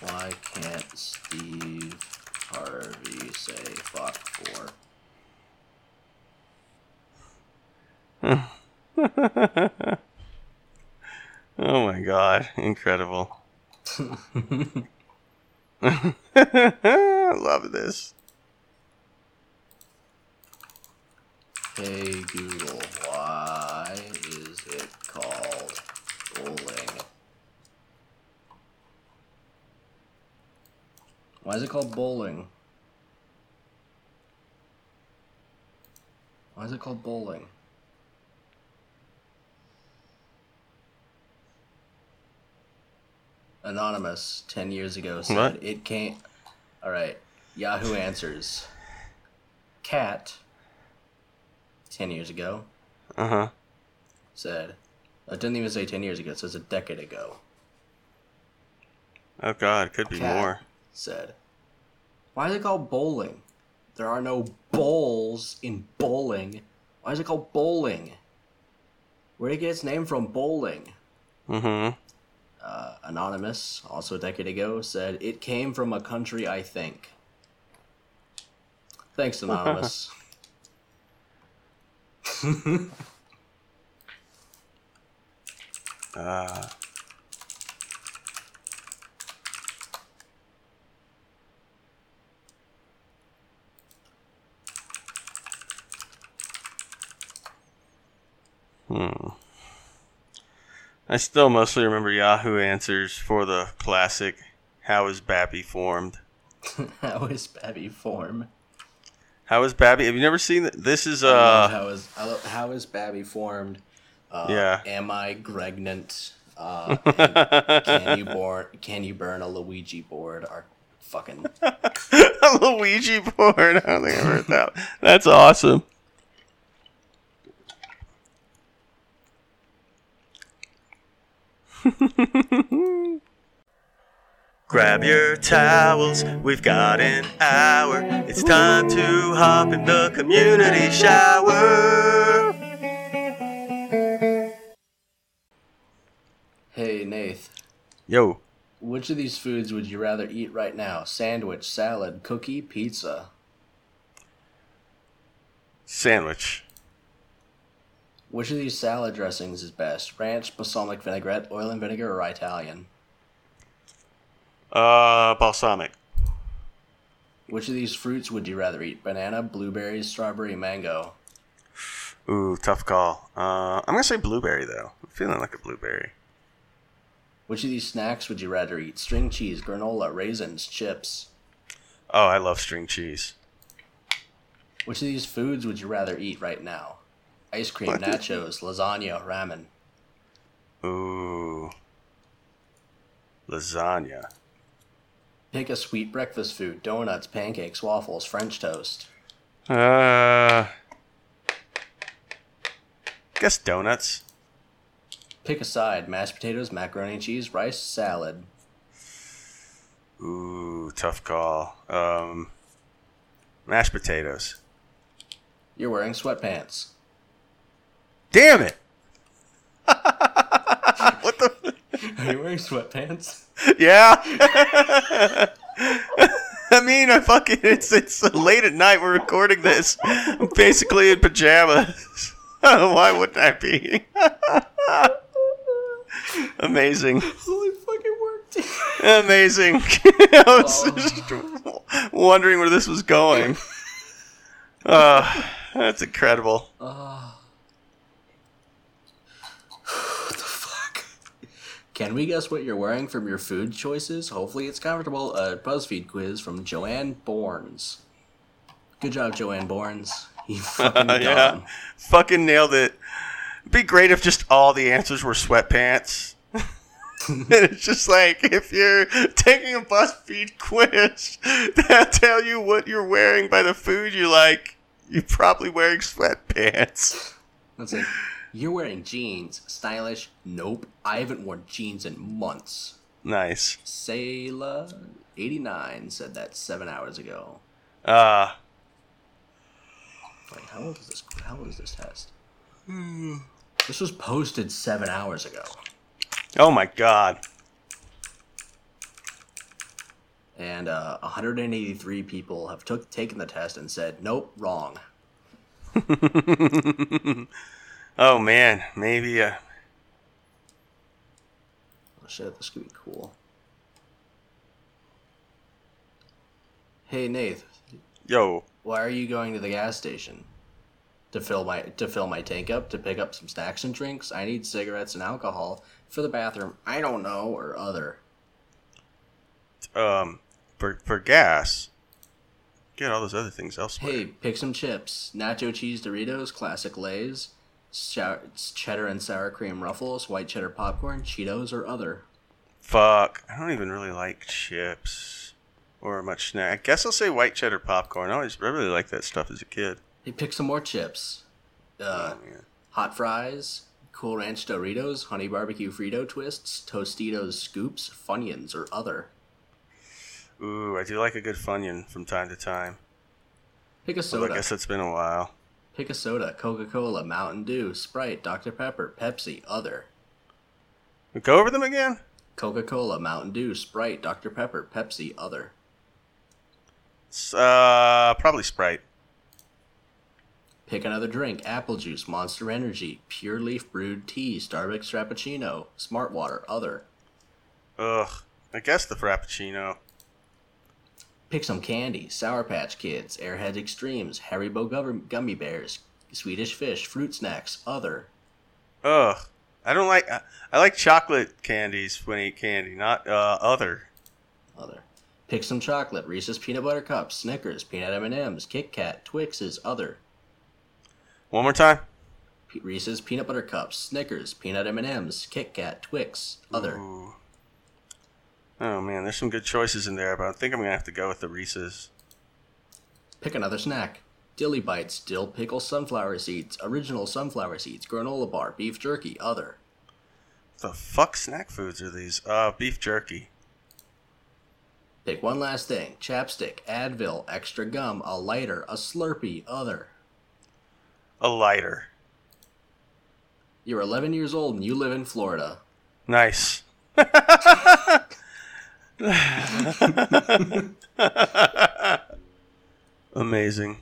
Why can't Steve Harvey say fuck for? Oh my god, incredible. Love this. Hey Google, why is it called bowling? Why is it called bowling? Why is it called bowling? Anonymous, 10 years ago, said What? it can't. Alright, Yahoo Answers. Cat, 10 years ago, Uh huh. said, it didn't even say 10 years ago, it says a decade ago, Oh god, could be Cat. more. Said, Why is it called bowling? There are no bowls in bowling. Why is it called bowling? Where did it get its name from, bowling? Mm-hmm. Uh, Anonymous, also a decade ago, said, It came from a country, I think. Thanks, Anonymous. Uh, hmm. I still mostly remember Yahoo answers for the classic How is Babby formed? How is Babby form? How is Babby? Have you never seen th- this? Is uh how is I love, how is Babby formed? Uh, Yeah. Am I pregnant? Uh, can you born? Can you burn a Luigi board? Are fucking a Luigi board. I don't think I heard that. That's awesome. Grab your towels, we've got an hour. It's time to hop in the community shower. Hey Nath, Yo, which of these foods would you rather eat right now? Sandwich, salad, cookie, pizza. sandwich. Which of these salad dressings is best? Ranch, balsamic vinaigrette, oil and vinegar, or Italian? Uh, balsamic. Which of these fruits would you rather eat? Banana, blueberries, strawberry, mango. Ooh, tough call. Uh, I'm gonna say blueberry though. I'm feeling like a blueberry. Which of these snacks would you rather eat? String cheese, granola, raisins, chips. Oh, I love string cheese. Which of these foods would you rather eat right now? Ice cream, What? nachos, lasagna, ramen. Ooh, lasagna. Pick a sweet breakfast food: donuts, pancakes, waffles, French toast. Uh, guess donuts. Pick a side: mashed potatoes, macaroni and cheese, rice, salad. Ooh, tough call. Um, mashed potatoes. You're wearing sweatpants. Damn it! what the? Are you wearing sweatpants? Yeah. I mean, I fucking it's it's late at night. We're recording this. I'm basically in pajamas. Why wouldn't I be? Amazing. Holy fucking worked. Amazing. I was just wondering where this was going. Uh, that's incredible. What the fuck? Can we guess what you're wearing from your food choices? Hopefully it's comfortable. A BuzzFeed quiz from Joanne Borns. Good job, Joanne Borns. You fucking yeah. Fucking nailed it. It'd be great if just all the answers were sweatpants. and it's just like if you're taking a BuzzFeed quiz that'll tell you what you're wearing by the food you like, you're probably wearing sweatpants. That's it. you're wearing jeans. Stylish? Nope. I haven't worn jeans in months. Nice. Sayla89 said that seven hours ago. Uh Wait, how old is this? How old is this test? This was posted seven hours ago. oh my god. And uh, 183 people have took taken the test and said, nope, wrong. Oh man, maybe. Uh, shit, this could be cool. Hey Nath, yo, why are you going to the gas station? To fill my to fill my tank up, to pick up some snacks and drinks. I need cigarettes and alcohol for the bathroom. I don't know or other. um, for for gas. Get all those other things elsewhere. Hey, pick some chips. Nacho cheese Doritos, classic Lay's, cheddar and sour cream Ruffles, white cheddar popcorn, Cheetos, or other. Fuck, I don't even really like chips or much snack. I guess I'll say white cheddar popcorn. I always I really liked that stuff as a kid. Hey, pick some more chips. Uh, oh, hot fries, Cool Ranch Doritos, Honey Barbecue Frito Twists, Tostitos Scoops, Funyuns, or other. Ooh, I do like a good Funyun from time to time. Pick a soda. I guess it's been a while. Pick a soda. Coca Cola, Mountain Dew, Sprite, Dr. Pepper, Pepsi, other. Go over them again. Coca Cola, Mountain Dew, Sprite, Dr. Pepper, Pepsi, other. Uh, probably Sprite. Pick another drink. Apple juice, Monster Energy, Pure Leaf Brewed Tea, Starbucks Frappuccino, Smart Water, other. Ugh, I guess the Frappuccino. Pick some candy. Sour Patch Kids, Airhead Extremes, Haribo Gummy- Gummy Bears, Swedish Fish, Fruit Snacks, other. Ugh, I don't like. I, I like chocolate candies when I eat candy, not uh, other. Other. Pick some chocolate. Reese's Peanut Butter Cups, Snickers, Peanut M&Ms, Kit Kat, Twixes, other. One more time. Reese's Peanut Butter Cups, Snickers, Peanut M&Ms, Kit Kat, Twix, other. Ooh. Oh man, there's some good choices in there, but I think I'm gonna have to go with the Reese's. Pick another snack. Dilly Bites, Dill Pickle Sunflower Seeds, Original Sunflower Seeds, Granola Bar, Beef Jerky, other. The fuck snack foods are these? Uh, beef jerky. Pick one last thing. Chapstick, Advil, extra gum, a lighter, a Slurpee, other. A lighter. You're 11 years old and you live in Florida. Nice. Amazing.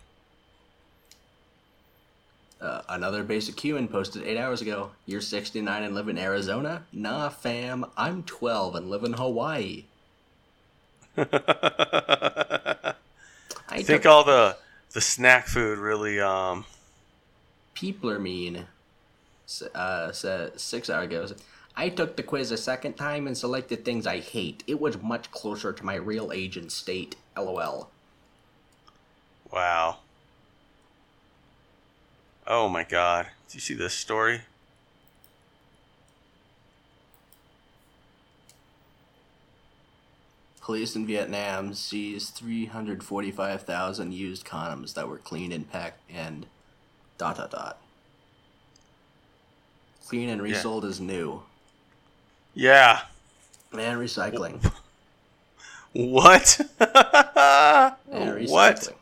Uh, another basic human posted eight hours ago. You're 69 and live in Arizona? Nah, fam. I'm 12 and live in Hawaii. I I think all the the snack food really um people are mean. Uh, said six hours ago. I took the quiz a second time and selected things I hate. It was much closer to my real age and state. LOL. wow. Oh my god. Do you see this story? Police in Vietnam seized 345,000 used condoms that were cleaned and packed and dot dot dot. Clean and Yeah. resold as new. Yeah. And recycling. What? And what? recycling.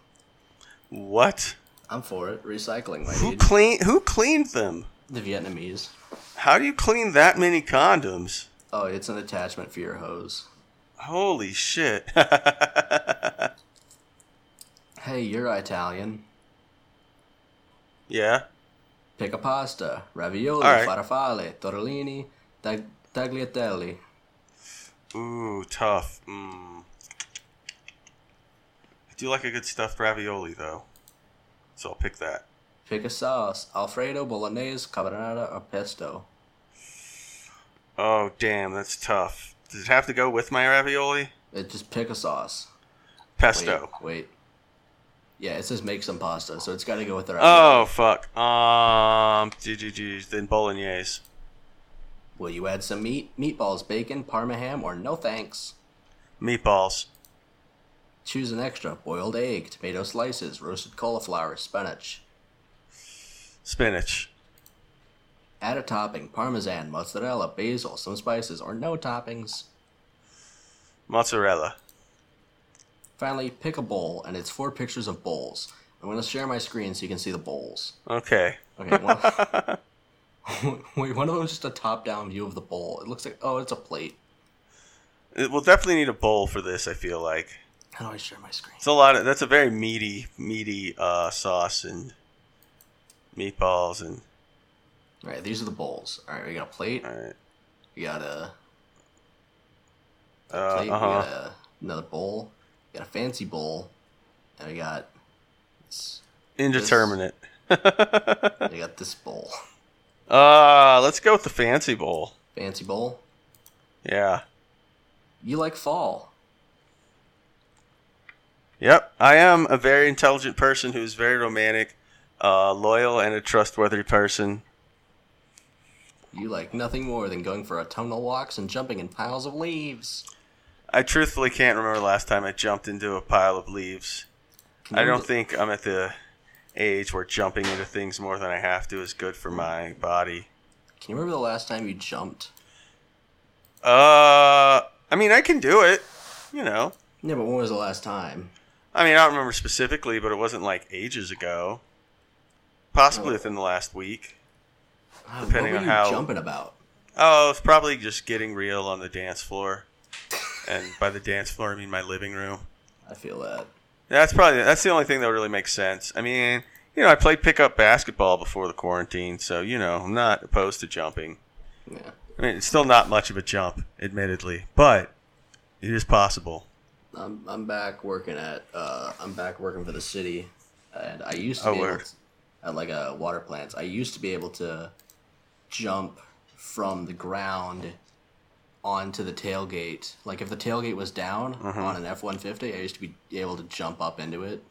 What? I'm for it. Recycling, my Who dude. clean who cleaned them? The Vietnamese. How do you clean that many condoms? Oh, it's an attachment for your hose. Holy shit. Hey, you're Italian. yeah. Pick a pasta. Ravioli, right. farfalle, tortellini, tag- tagliatelle. Ooh, tough. Mm. I do like a good stuffed ravioli though. So I'll pick that. Pick a sauce. Alfredo, bolognese, carbonara, or pesto. Oh, damn, that's tough. Does it have to go with my ravioli? It just pick a sauce. Pesto. Wait, wait. Yeah, it says make some pasta, so it's got to go with the. Oh, fuck. Um, then bolognese. Will you add some meat, meatballs, bacon, parma ham, or no thanks? Meatballs. Choose an extra: boiled egg, tomato slices, roasted cauliflower, spinach. Spinach. Add a topping: parmesan, mozzarella, basil, some spices, or no toppings. Mozzarella. Finally, pick a bowl, and it's four pictures of bowls. I'm gonna share my screen so you can see the bowls. Okay. Okay. One, wait, one of is just a top-down view of the bowl. It looks like oh, it's a plate. It, we'll definitely need a bowl for this, I feel like. How do I share my screen? It's a lot of, that's a very meaty, meaty uh, sauce and meatballs and All right, these are the bowls. All right, we got a plate. All right. We got a Uh plate. We huh. got a, another bowl. We got a fancy bowl, and we got this, Indeterminate. we got this bowl. uh, let's go with the fancy bowl. Fancy bowl. Yeah. You like fall? Yep. I am a very intelligent person who's very romantic, uh, loyal, and a trustworthy person. You like nothing more than going for autumnal walks and jumping in piles of leaves. I truthfully can't remember the last time I jumped into a pile of leaves. Can I don't think I'm at the age where jumping into things more than I have to is good for my body. Can you remember the last time you jumped? Uh, I mean, I can do it. You know, Yeah, but when was the last time? I mean, I don't remember specifically, but it wasn't like ages ago. Possibly Oh. within the last week. Uh, Depending what on were you how- jumping about. Oh, it's probably just getting real on the dance floor. And by the dance floor, I mean my living room. I feel that. That's probably that's the only thing that really makes sense. I mean, you know, I played pickup basketball before the quarantine, so you know, I'm not opposed to jumping. Yeah. I mean, it's still not much of a jump, admittedly, but it is possible. I'm I'm back working at uh I'm back working for the city, and I used to Oh, be able to, at like a water plants. I used to be able to jump from the ground onto the tailgate. Like if the tailgate was down Mm-hmm. on an F one fifty, I used to be able to jump up into it.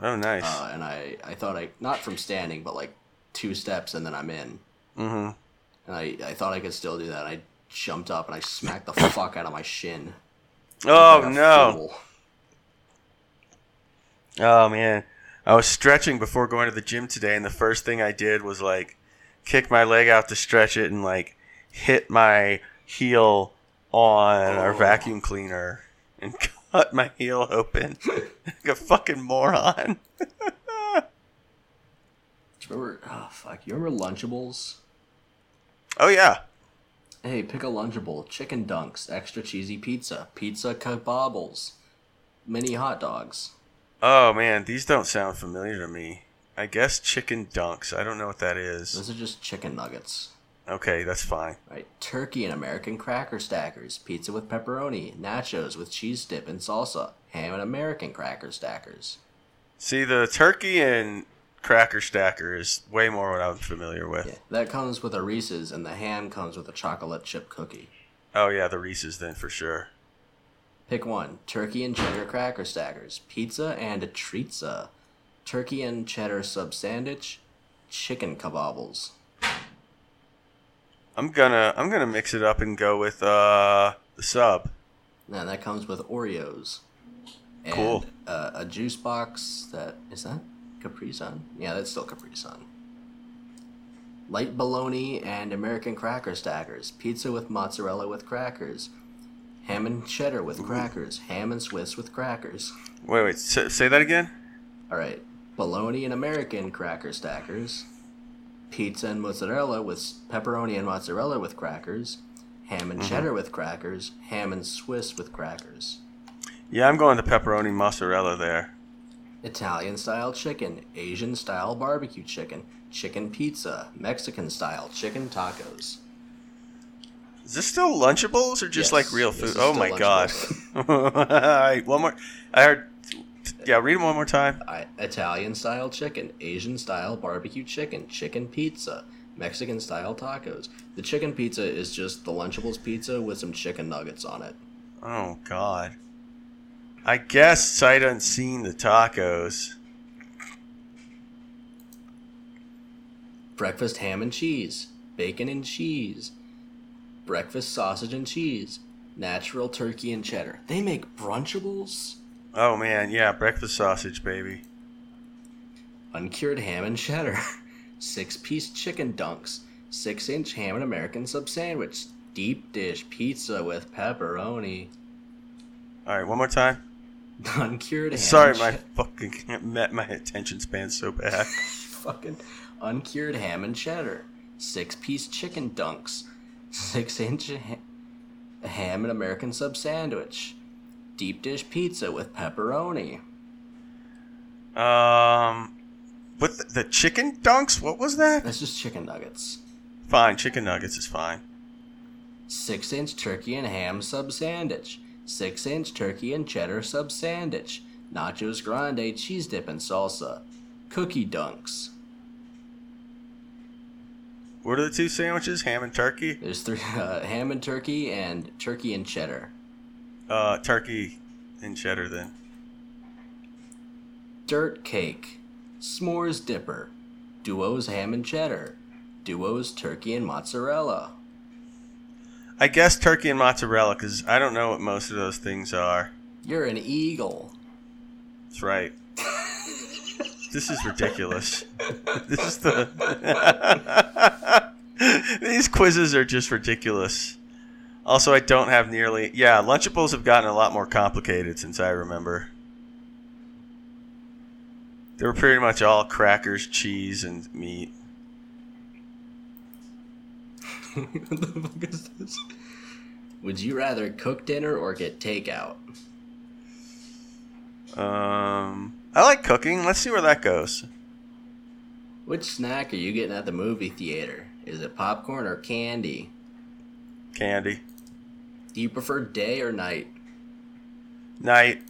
Oh, nice. Uh, and I I thought I not from standing, but like two steps and then I'm in. mm-hmm. And I I thought I could still do that. I jumped up and I smacked the fuck out of my shin. Oh Like no! fool. Oh man, I was stretching before going to the gym today, and the first thing I did was like kick my leg out to stretch it and like hit my heel on our Oh. vacuum cleaner and cut my heel open like a fucking moron. Remember? Oh fuck! You remember Lunchables? Oh yeah. Hey, pick a Lunchable. Chicken dunks, extra cheesy pizza, pizza kebabbles, mini hot dogs. Oh man, these don't sound familiar to me. I guess chicken dunks. I don't know what that is. Those are just chicken nuggets. Okay, that's fine. Right? Turkey and American cracker stackers, pizza with pepperoni, nachos with cheese dip and salsa, ham and American cracker stackers. See, the turkey and cracker stacker is way more what I'm familiar with. Yeah, that comes with a Reese's, and the ham comes with a chocolate chip cookie. Oh yeah, the Reese's then for sure. Pick one: turkey and cheddar cracker stackers, pizza and a treatza, turkey and cheddar sub sandwich, chicken kebabbles. I'm gonna I'm gonna mix it up and go with uh the sub. And that comes with Oreos. And Cool. Uh, a juice box that is that Capri Sun? Yeah, that's still Capri Sun. Light bologna and American cracker stackers. Pizza with mozzarella with crackers. Ham and cheddar with crackers. Ham and Swiss with crackers. Wait, wait, say, say that again. All right, bologna and American cracker stackers. Pizza and mozzarella with pepperoni and mozzarella with crackers. Ham and mm-hmm. cheddar with crackers. Ham and Swiss with crackers. Yeah, I'm going to pepperoni mozzarella there. Italian style chicken, Asian style barbecue chicken, chicken pizza, Mexican style chicken tacos. Is this still Lunchables or just Yes, like real food? Oh my god! All right, one more. I heard. Yeah, read them one more time. I, Italian style chicken, Asian style barbecue chicken, chicken pizza, Mexican style tacos. The chicken pizza is just the Lunchables pizza with some chicken nuggets on it. Oh god. I guess sight unseen the tacos. Breakfast ham and cheese, bacon and cheese, breakfast sausage and cheese, natural turkey and cheddar. They make brunchables? Oh man, yeah, breakfast sausage, baby. Uncured ham and cheddar, six piece chicken dunks, six inch ham and American sub sandwich, deep dish pizza with pepperoni, All right, one more time. uncured ham. Sorry, and my che- fucking met my attention span so bad. fucking uncured ham and cheddar, six piece chicken dunks, six inch ha- ham and American sub sandwich, deep dish pizza with pepperoni. Um, with the, chicken dunks, what was that? That's just chicken nuggets. Fine, chicken nuggets is fine. Six inch turkey and ham sub sandwich. Six inch turkey and cheddar sub sandwich. Nachos grande cheese dip and salsa. Cookie dunks. What are the two sandwiches? Ham and turkey? There's three uh, ham and turkey and turkey and cheddar. Uh, turkey and cheddar then. Dirt cake. S'mores dipper. Duo's ham and cheddar. Duo's turkey and mozzarella. I guess turkey and mozzarella because I don't know what most of those things are. You're an eagle. That's right. this is ridiculous. This is the. These quizzes are just ridiculous. Also, I don't have nearly. Yeah, Lunchables have gotten a lot more complicated since I remember. They were pretty much all crackers, cheese, and meat. what the fuck is this? Would you rather cook dinner or get takeout? Um, I like cooking. Let's see where that goes. Which snack are you getting at the movie theater? Is it popcorn or candy? Candy. Do you prefer day or night? Night.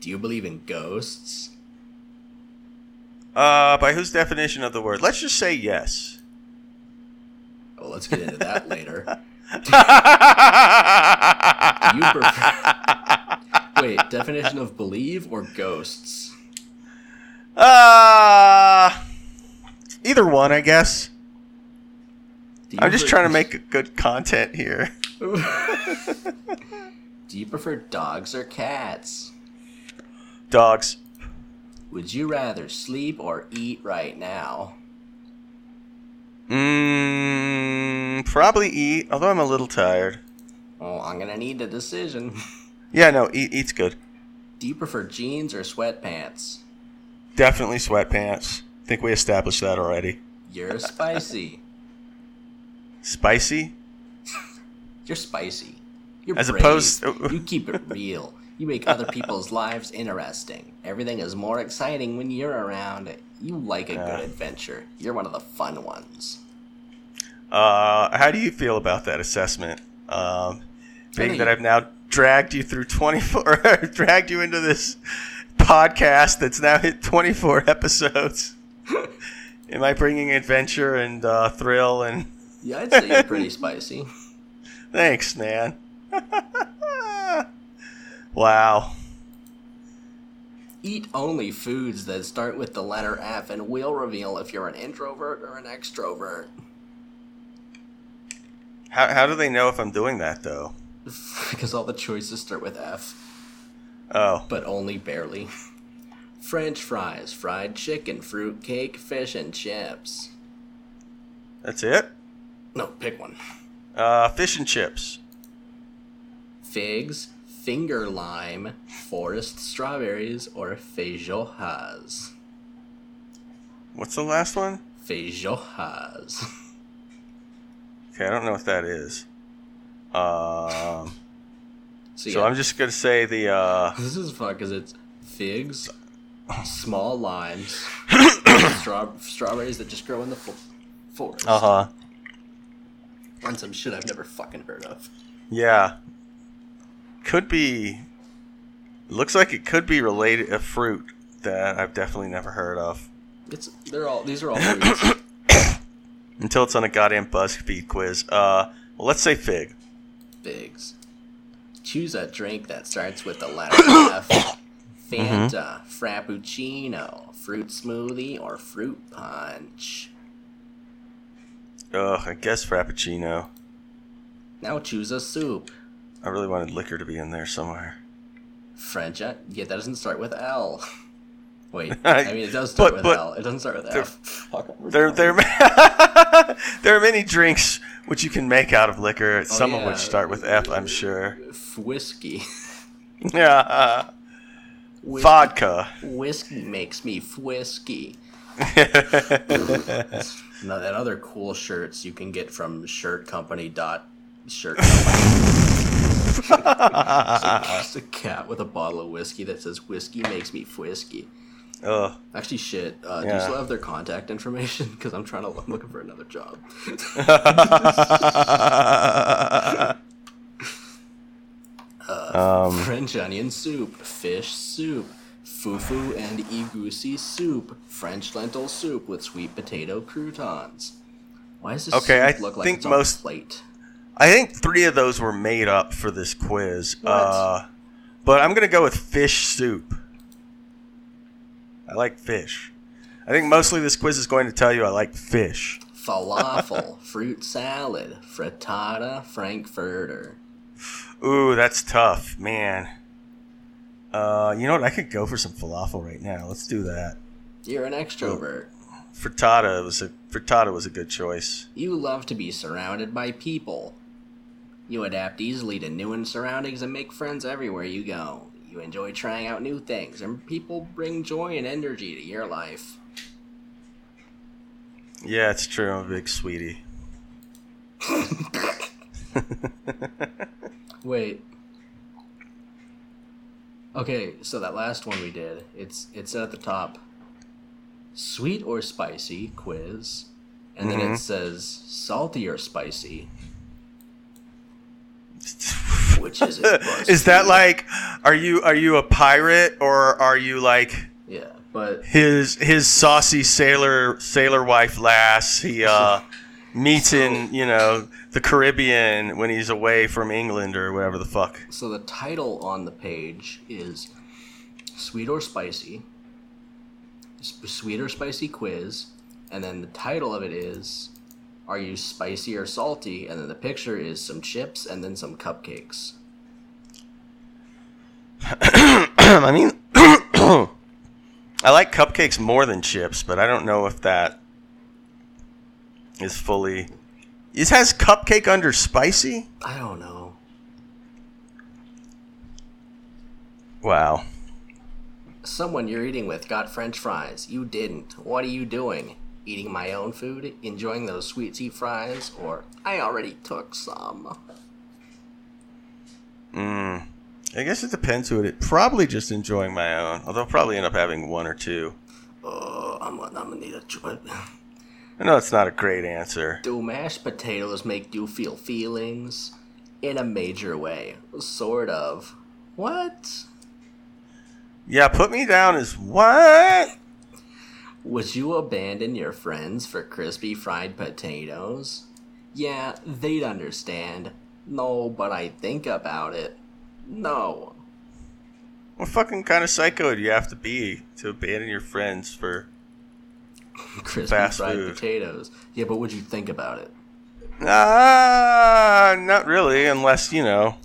Do you believe in ghosts? Uh, by whose definition of the word? Let's just say yes. Well, let's get into that later. Do you prefer... Wait, definition of believe or ghosts? Uh, either one, I guess. I'm just prefer- trying to make good content here. Do you prefer dogs or cats? Dogs. Would you rather sleep or eat right now? Mmm, probably eat, although I'm a little tired. Oh, I'm gonna need a decision. Yeah, no, eat, eat's good. Do you prefer jeans or sweatpants? Definitely sweatpants. think we established that already. You're spicy. Spicy? You're spicy. You're As brave. opposed- you keep it real. You make other people's lives interesting. Everything is more exciting when you're around. You like a Yeah. good adventure. You're one of the fun ones. Uh, how do you feel about that assessment? Um, being that I've now dragged you through 24, dragged you into this podcast that's now hit 24 episodes. Am I bringing adventure and uh, thrill and Yeah, I'd say you're pretty spicy. Thanks, man. wow. Eat only foods that start with the letter F and we'll reveal if you're an introvert or an extrovert. How, how do they know if I'm doing that though? because all the choices start with F, Oh, but only barely. French fries, fried chicken, fruit cake, fish, and chips. that's it. No, pick one. Uh, fish and chips. Figs, finger lime, forest strawberries, or feijoas. What's the last one? Feijoas. Okay, I don't know what that is. Um, So, so I'm just gonna say the uh, this is fun because it's figs, small limes, straw- strawberries that just grow in the forest, uh huh. And some shit I've never fucking heard of. Yeah. Could be. Looks like it could be related a fruit that I've definitely never heard of It's they're all these are all fruits. until it's on a goddamn BuzzFeed quiz. Uh, well, let's say fig. Figs. Choose a drink that starts with the letter F. Fanta, Frappuccino, fruit smoothie, or fruit punch. Ugh, I guess frappuccino. Now choose a soup. I really wanted liquor to be in there somewhere. French. uh, Yeah, that doesn't start with L. Wait, I mean it does start But- with but L. It doesn't start with there- F. Fuck, There, there, there are many drinks which you can make out of liquor. Oh, some of which start with F, I'm sure. F- whiskey. Yeah, uh, Whis- vodka. Whiskey makes me fwisky. No, that other cool shirts you can get from Shirt Company dot Shirt it's, a, cat with a bottle of whiskey that says "Whiskey makes me fwisky." Ugh. Actually, shit. Uh, Do you still have their contact information? Because I'm trying to. I'm looking for another job. um, French onion soup, fish soup, fufu and egusi soup, French lentil soup with sweet potato croutons. Why does this Okay, I look like think most- a plate? I think three of those were made up for this quiz. What? Uh, but I'm gonna go with fish soup. I like fish. I think mostly this quiz is going to tell you I like fish. Falafel, fruit salad, frittata, frankfurter. Ooh, that's tough, man. Uh, you know what? I could go for some falafel right now. Let's do that. You're an extrovert. Frittata was a frittata was a good choice. You love to be surrounded by people. You adapt easily to new surroundings and make friends everywhere you go. You enjoy trying out new things, and people bring joy and energy to your life. Yeah, it's true. I'm a big sweetie. Wait. Okay, so that last one we did, it's it said at the top, sweet or spicy quiz, and then Mhm. it says salty or spicy. Which is it? is that like are you are you a pirate or are you like Yeah, but his his saucy sailor sailor wife lass he uh meets in you know the Caribbean when he's away from England or whatever the fuck. so the title on the page is sweet or spicy, sweet or spicy quiz, and then the title of it is are you spicy or salty? And then the picture is some chips and then some cupcakes. I mean, I like cupcakes more than chips, but I don't know if that is fully. It has cupcake under spicy. I don't know. Wow. Someone you're eating with got french fries. You didn't. What are you doing? Eating my own food? Enjoying those sweet tea fries? Or I already took some. Mm. I guess it depends who it is. Probably just enjoying my own, although I'll probably end up having one or two. Oh, I'm, I'm gonna need a joint. I know it's not a great answer. Do mashed potatoes make you feel feelings? In a major way. Sort of. What? Yeah, put me down as what? Would you abandon your friends for crispy fried potatoes? Yeah, they'd understand. No, but I think about it. No. What fucking kind of psycho do you have to be to abandon your friends for? Crispy Fast fried food. potatoes. Yeah, but would you think about it? Ah, not really, unless you know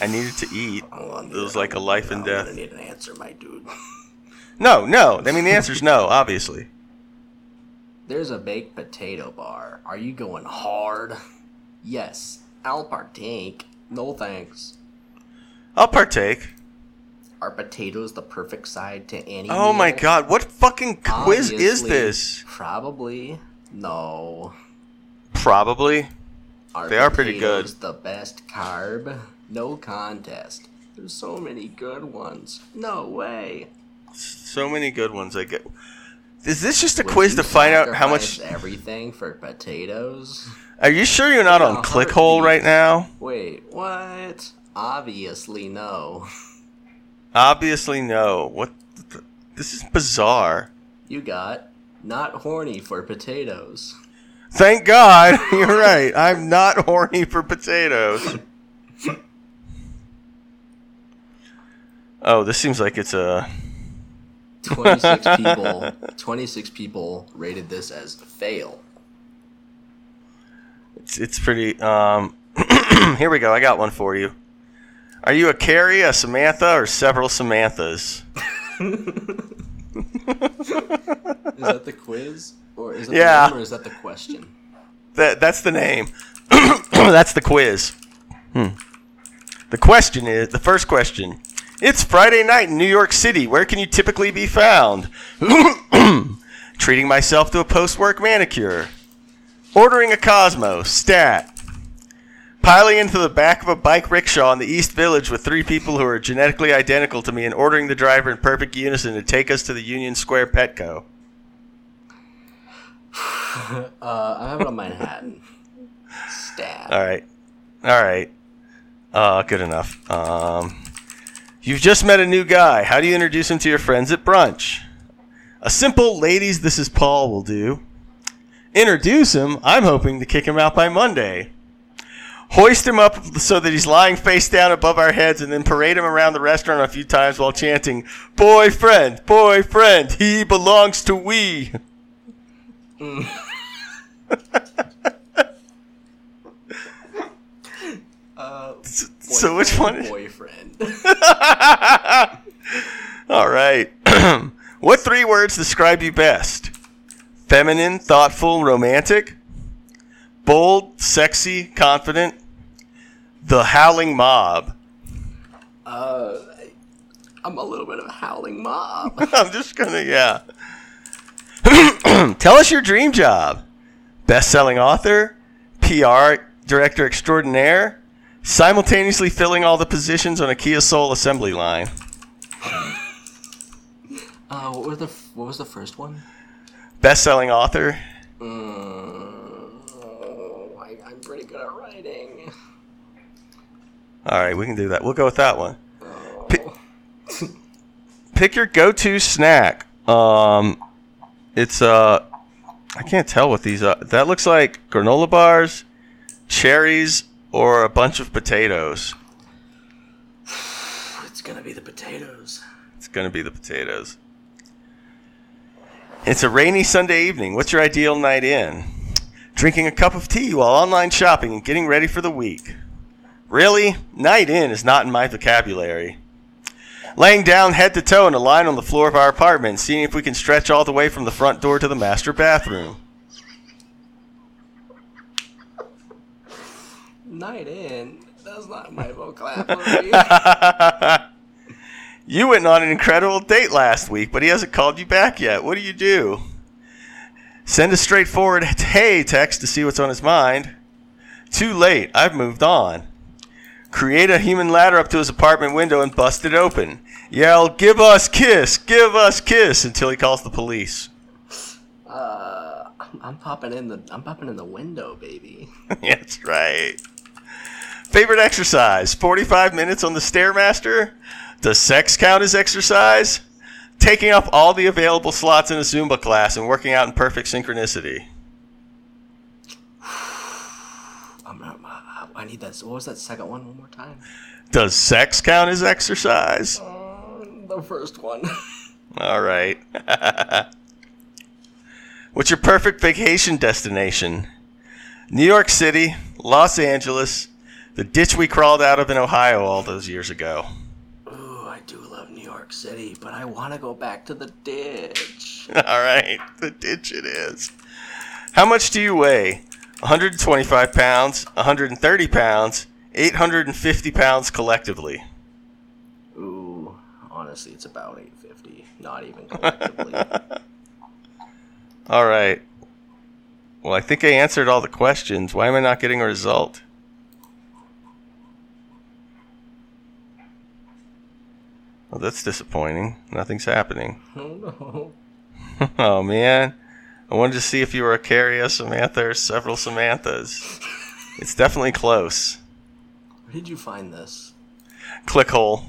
I needed to eat. Oh, It was like a life and death. gonna need an answer, my dude. No, no. I mean, the answer's no, obviously. There's a baked potato bar. Are you going hard? Yes, I'll partake. No thanks. I'll partake. Are potatoes the perfect side to any Oh my god, what fucking quiz is this? Probably. No. Probably. Are They are pretty potatoes The best carb? No contest. There's so many good ones. No way. So many good ones I get. Is this just a Would quiz to find out how much? everything for potatoes? Are you sure you're not on Clickhole right now? Wait, what? Obviously no. Obviously, no. What? The, this is bizarre. You got not horny for potatoes. Thank God, you're right. I'm not horny for potatoes. Oh, this seems like it's a. 26 people 26 people rated this as fail. It's, it's pretty. Um, here we go. I got one for you. Are you a Carrie, a Samantha, or several Samanthas? Is that the quiz? Or is that Yeah. the name or is that the question? That that's the name. that's the quiz. Hmm. The question is the first question. It's Friday night in New York City. Where can you typically be found? Treating myself to a post-work manicure. Ordering a Cosmo. Stat. Piling into the back of a bike rickshaw in the East Village with three people who are genetically identical to me and ordering the driver in perfect unison to take us to the Union Square Petco. Uh, I'm having a Manhattan. Stab. All right. All right. Uh, good enough. Um, you've just met a new guy. How do you introduce him to your friends at brunch? A simple ladies, this is Paul will do. Introduce him. I'm hoping to kick him out by Monday. Hoist him up so that he's lying face down above our heads and then parade him around the restaurant a few times while chanting, Boyfriend, boyfriend, he belongs to we. Uh, So which one? Boyfriend. All right. what three words describe you best? Feminine, thoughtful, romantic. Bold, sexy, confident. The howling mob. uh, I'm a little bit of a howling mob. I'm just gonna, yeah. Tell us your dream job. Best-selling author, PR director extraordinaire, simultaneously filling all the positions on a Kia Soul assembly line. Uh, what was the what was the first one? Best-selling author, I'm pretty good at writing. All right, we can do that. We'll go with that one. Pick, pick your go-to snack. Um, it's uh, I can't tell what these are. That looks like granola bars, cherries, or a bunch of potatoes. It's gonna be the potatoes. It's gonna be the potatoes. It's a rainy Sunday evening. What's your ideal night in? Drinking a cup of tea while online shopping and getting ready for the week. Really? Night in is not in my vocabulary. Laying down head to toe in a line on the floor of our apartment, seeing if we can stretch all the way from the front door to the master bathroom. Night in. That's not my vocabulary. You went on an incredible date last week, but he hasn't called you back yet. What do you do? Send a straightforward hey text to see what's on his mind. Too late. I've moved on. Create a human ladder up to his apartment window and bust it open. Yell, give us kiss, give us kiss until he calls the police. uh, I'm, I'm popping in the I'm popping in the window, baby. That's right. Favorite exercise 45 minutes on the Stairmaster? Does sex count as exercise? Taking up all the available slots in a Zumba class and working out in perfect synchronicity. I'm not. I need that. What was that second one? One more time. Does sex count as exercise? Uh, the first one. All right. What's your perfect vacation destination? New York City, Los Angeles, the ditch we crawled out of in Ohio all those years ago. Ooh, I do love New York City, but I want to go back to the ditch. All right, the ditch it is. How much do you weigh? 125 pounds, 130 pounds, 850 pounds collectively. Ooh, honestly, it's about 850. Not even collectively. All right. Well, I think I answered all the questions. Why am I not getting a result? Well, that's disappointing. Nothing's happening. oh no. oh, man. I wanted to see if you were a Carrie, a Samantha, or several Samanthas. It's definitely close. Where did you find this? Clickhole.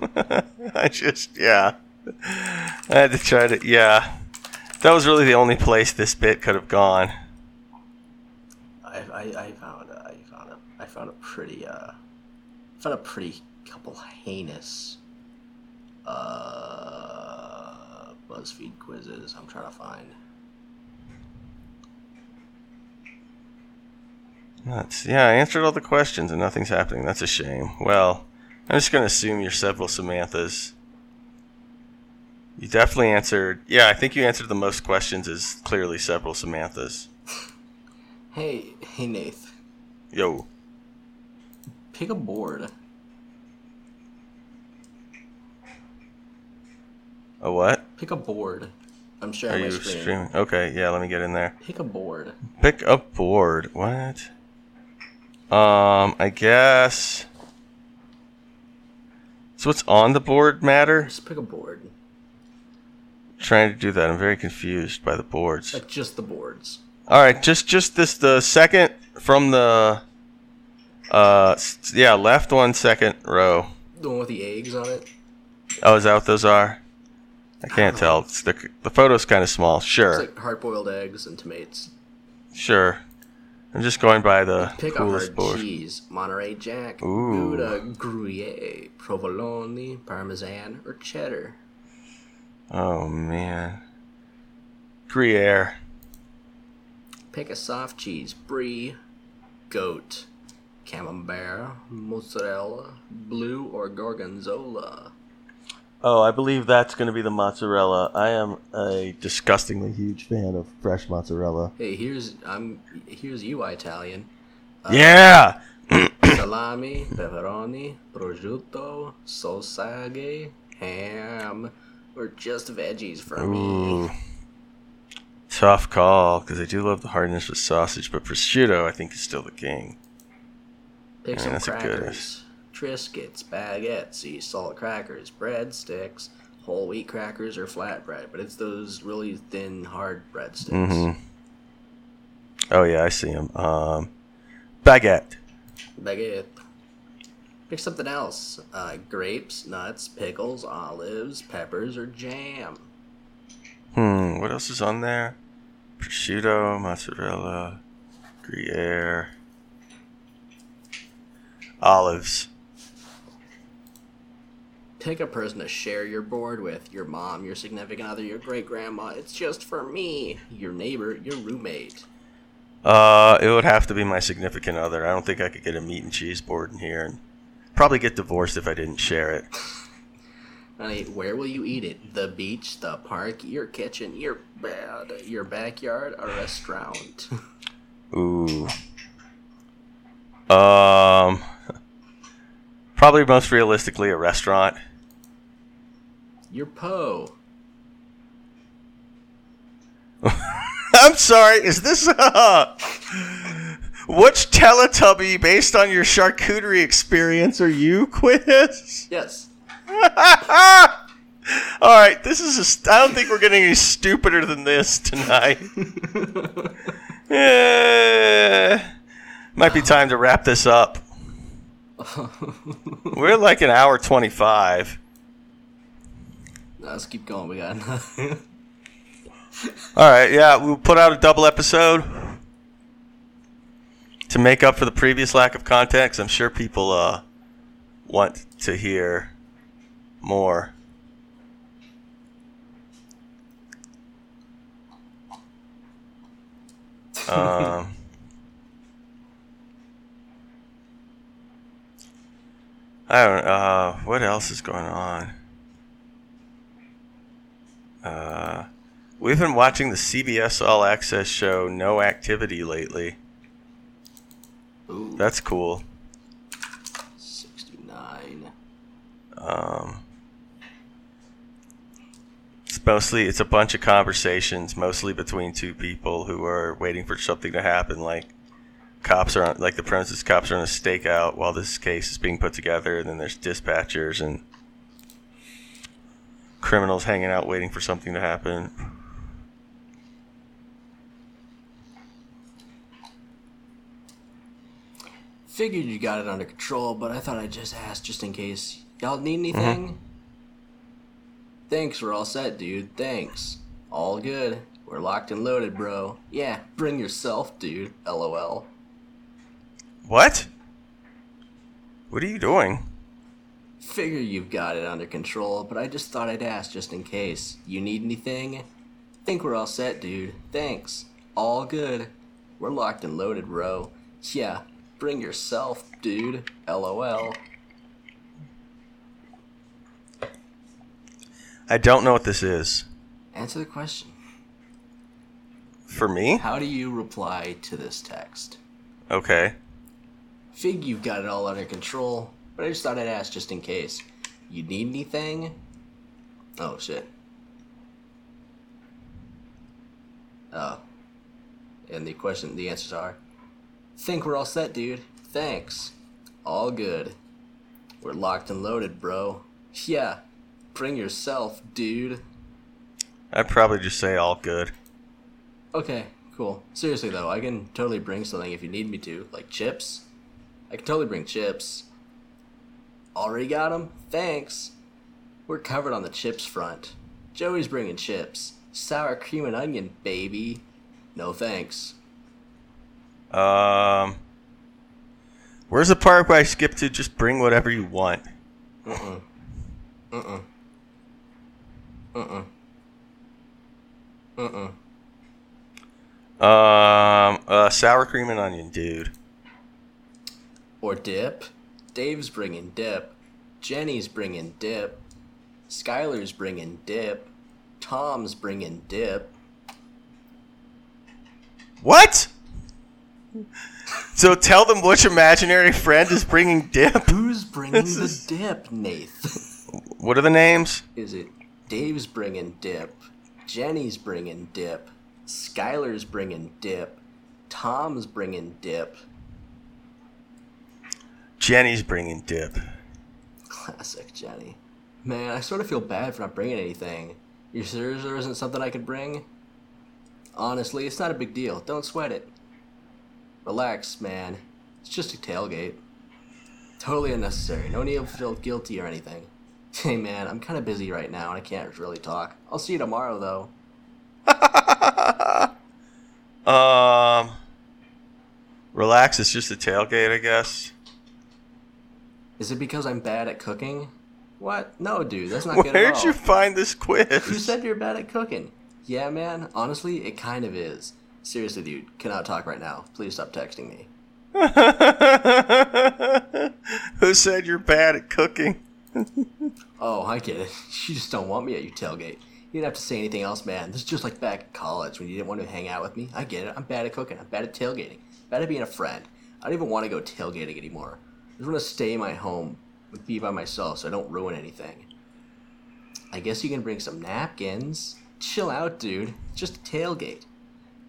I just, yeah. I had to try to, yeah. That was really the only place this bit could have gone. I, I, I found a, I found a, I found a pretty uh, found a pretty couple heinous uh BuzzFeed quizzes. I'm trying to find. That's, yeah, I answered all the questions and nothing's happening. That's a shame. Well, I'm just going to assume you're several Samanthas. You definitely answered. Yeah, I think you answered the most questions as clearly several Samanthas. Hey, hey Nath, Yo. pick a board. A what? Pick a board. I'm Are sharing my you screen. streaming? Okay, yeah, let me get in there. Pick a board. Pick a board. What? Um, I guess. So what's on the board matter? Just pick a board. Trying to do that. I'm very confused by the boards. Like just the boards. All right, just just this the second from the uh s- yeah, left one second row. The one with the eggs on it. Oh, is that what those are? I can't tell. It's the the photo's kind of small. It's Sure. like hard boiled eggs and tomatoes. Sure. I'm just going by the Pick a coolest hard cheese. Monterey Jack, Ooh. Gouda, Gruyere, Provolone, Parmesan, or cheddar. Oh man. Gruyere. Pick a soft cheese. Brie, goat, camembert, mozzarella, blue, or gorgonzola. Oh, I believe that's going to be the mozzarella. I am a disgustingly huge fan of fresh mozzarella. Hey, here's I'm here's you Italian. Uh, yeah. Salami, pepperoni, prosciutto, sausage, ham, or just veggies for me. Ooh. Tough call because I do love the hardness of sausage, but prosciutto I think is still the king. Pick some that's a good- crackers. Triscuits, baguettes, sea salt crackers, breadsticks, whole wheat crackers, or flatbread. But it's those really thin, hard breadsticks. Mm-hmm. Oh yeah, I see them. Um, baguette. Baguette. Pick something else. Uh, grapes, nuts, pickles, olives, peppers, or jam. Hmm. What else is on there? Prosciutto, mozzarella, Gruyere, olives. Pick a person to share your board with. Your mom, your significant other, your great grandma. It's just for me. Your neighbor, your roommate. Uh, it would have to be my significant other. I don't think I could get a meat and cheese board in here, and probably get divorced if I didn't share it. Honey, where will you eat it? The beach, the park, your kitchen, your bed, your backyard, a restaurant. Ooh. Um. Probably most realistically a restaurant. Your Po. I'm sorry. Is this uh, which Teletubby based on your charcuterie experience are you, Quiz? Yes. All right. This is. A, I don't think we're getting any stupider than this tonight. Eh, might be time to wrap this up. We're like an hour twenty-five. Let's keep going. We got nothing. All right, yeah, we'll put out a double episode to make up for the previous lack of content. 'cause I'm sure people uh, want to hear more. Um, I don't. Uh, what else is going on? Uh, we've been watching the CBS All Access show No Activity lately. Ooh, That's cool. 69. Um, it's mostly it's a bunch of conversations, mostly between two people who are waiting for something to happen. Like cops are on, like the premises cops are on a stakeout while this case is being put together, and then there's dispatchers and criminals hanging out waiting for something to happen. Figured you got it under control, but I thought I'd just ask just in case. Y'all need mm-hmm. anything? Thanks, we're all set, dude. Thanks. All good. We're locked and loaded, bro. Yeah, bring yourself, dude. LOL. What? What are you doing? Figure you've got it under control, but I just thought I'd ask just in case. You need anything? Think we're all set, dude. Thanks. All good. We're locked and loaded, bro. Yeah, bring yourself, dude. LOL. I don't know what this is. Answer the question. For me? How do you reply to this text? Okay. Fig you've got it all under control, but I just thought I'd ask just in case. You need anything? Oh shit. Oh. And the question the answers are Think we're all set, dude. Thanks. All good. We're locked and loaded, bro. Yeah. Bring yourself, dude. I'd probably just say all good. Okay, cool. Seriously though, I can totally bring something if you need me to, like chips. I can totally bring chips. Already got 'em? Thanks. We're covered on the chips front. Joey's bringing chips. Sour cream and onion, baby. No thanks. Um, where's the part where I skip to just bring whatever you want? Mm-mm. Mm-mm. Mm-mm. Mm-mm. Um, uh, sour cream and onion, dude. Or dip. Dave's bringing dip. Jenny's bringing dip. Skylar's bringing dip. Tom's bringing dip. What? So tell them which imaginary friend is bringing dip. Who's bringing This the is- dip, Nath? What are the names? Is it Dave's bringing dip? Jenny's bringing dip. Skylar's bringing dip. Tom's bringing dip. Jenny's bringing dip. Classic Jenny. Man, I sort of feel bad for not bringing anything. You sure there isn't something I could bring? Honestly, it's not a big deal. Don't sweat it. Relax, man. It's just a tailgate. Totally unnecessary. No need to feel guilty or anything. Hey, man, I'm kind of busy right now and I can't really talk. I'll see you tomorrow, though. Um, relax. It's just a tailgate, I guess. Is it because I'm bad at cooking? What? No, dude, that's not good at Where'd you find this quiz? You said you're bad at cooking. Yeah, man. Honestly, it kind of is. Seriously, dude, cannot talk right now. Please stop texting me. Who said you're bad at cooking? Oh, I get it. You just don't want me at your tailgate. You didn't have to say anything else, man. This is just like back in college when you didn't want to hang out with me. I get it. I'm bad at cooking. I'm bad at tailgating. Bad at being a friend. I don't even want to go tailgating anymore. I just want to stay in my home be by myself so I don't ruin anything. I guess you can bring some napkins. Chill out, dude. It's just a tailgate.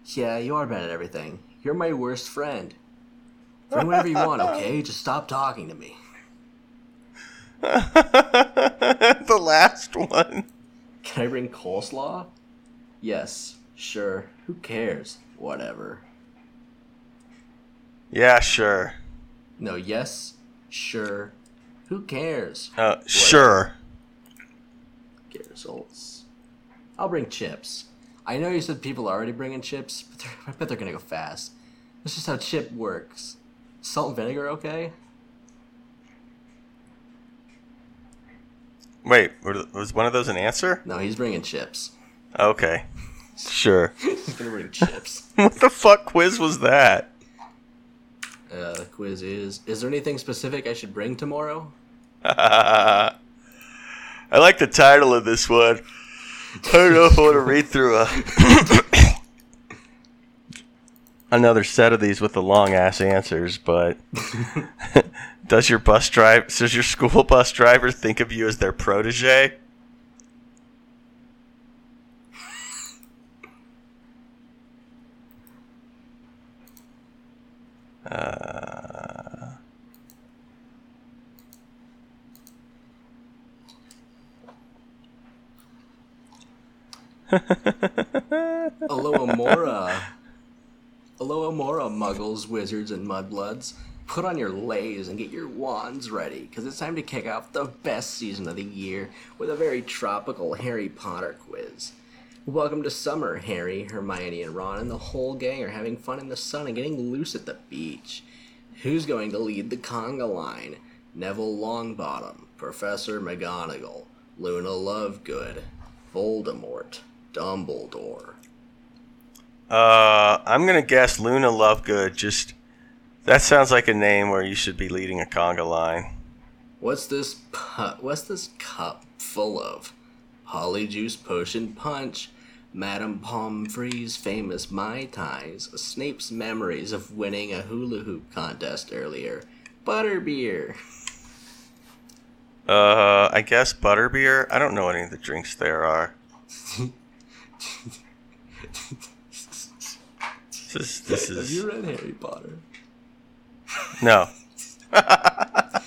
Yeah, you are bad at everything. You're my worst friend. Bring whatever you want, okay? Just stop talking to me. the last one. Can I bring coleslaw? Yes, sure. Who cares? Whatever. Yeah, sure. No, yes, sure. Who cares? Uh, sure. Get results. I'll bring chips. I know you said people are already bringing chips, but they're, I bet they're gonna go fast. That's just how chip works. Salt and vinegar, okay? Wait, was one of those an answer? No, he's bringing chips. Okay. Sure. He's gonna bring chips. what the fuck quiz was that? Uh, the quiz is: Is there anything specific I should bring tomorrow? I like the title of this one. I don't know if I want to read through a another set of these with the long ass answers, but does your bus drive does your school bus driver think of you as their protege? Uh, Aloha Aloha muggles, wizards, and mudbloods. Put on your leis and get your wands ready, because it's time to kick off the best season of the year with a very tropical Harry Potter quiz. Welcome to summer, Harry, Hermione, and Ron, and the whole gang are having fun in the sun and getting loose at the beach. Who's going to lead the conga line? Neville Longbottom, Professor McGonagall, Luna Lovegood, Voldemort, Dumbledore. Uh, I'm gonna guess Luna Lovegood. Just that sounds like a name where you should be leading a conga line. What's this pu- what's this cup full of? Polyjuice Potion Punch, Madame Pomfrey's famous Mai Tais, Snape's memories of winning a hula hoop contest earlier, Butterbeer. Uh, I guess butterbeer. I don't know any of the drinks there are. this is Have you read Harry Potter? No. I